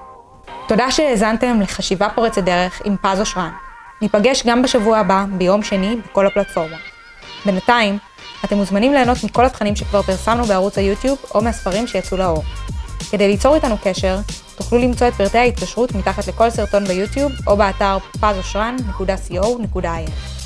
תודה שהאזנתם לחשיבה פורצת דרך עם פז אושרן. ניפגש גם בשבוע הבא, ביום שני, בכל הפלטפורמות. בינתיים, אתם מוזמנים ליהנות מכל התכנים שכבר פרסמנו בערוץ היוטיוב או מהספרים שיצאו לאור. כדי ליצור איתנו קשר, תוכלו למצוא את פרטי ההתקשרות מתחת לכל סרטון ביוטיוב או באתר pazosran.co.il.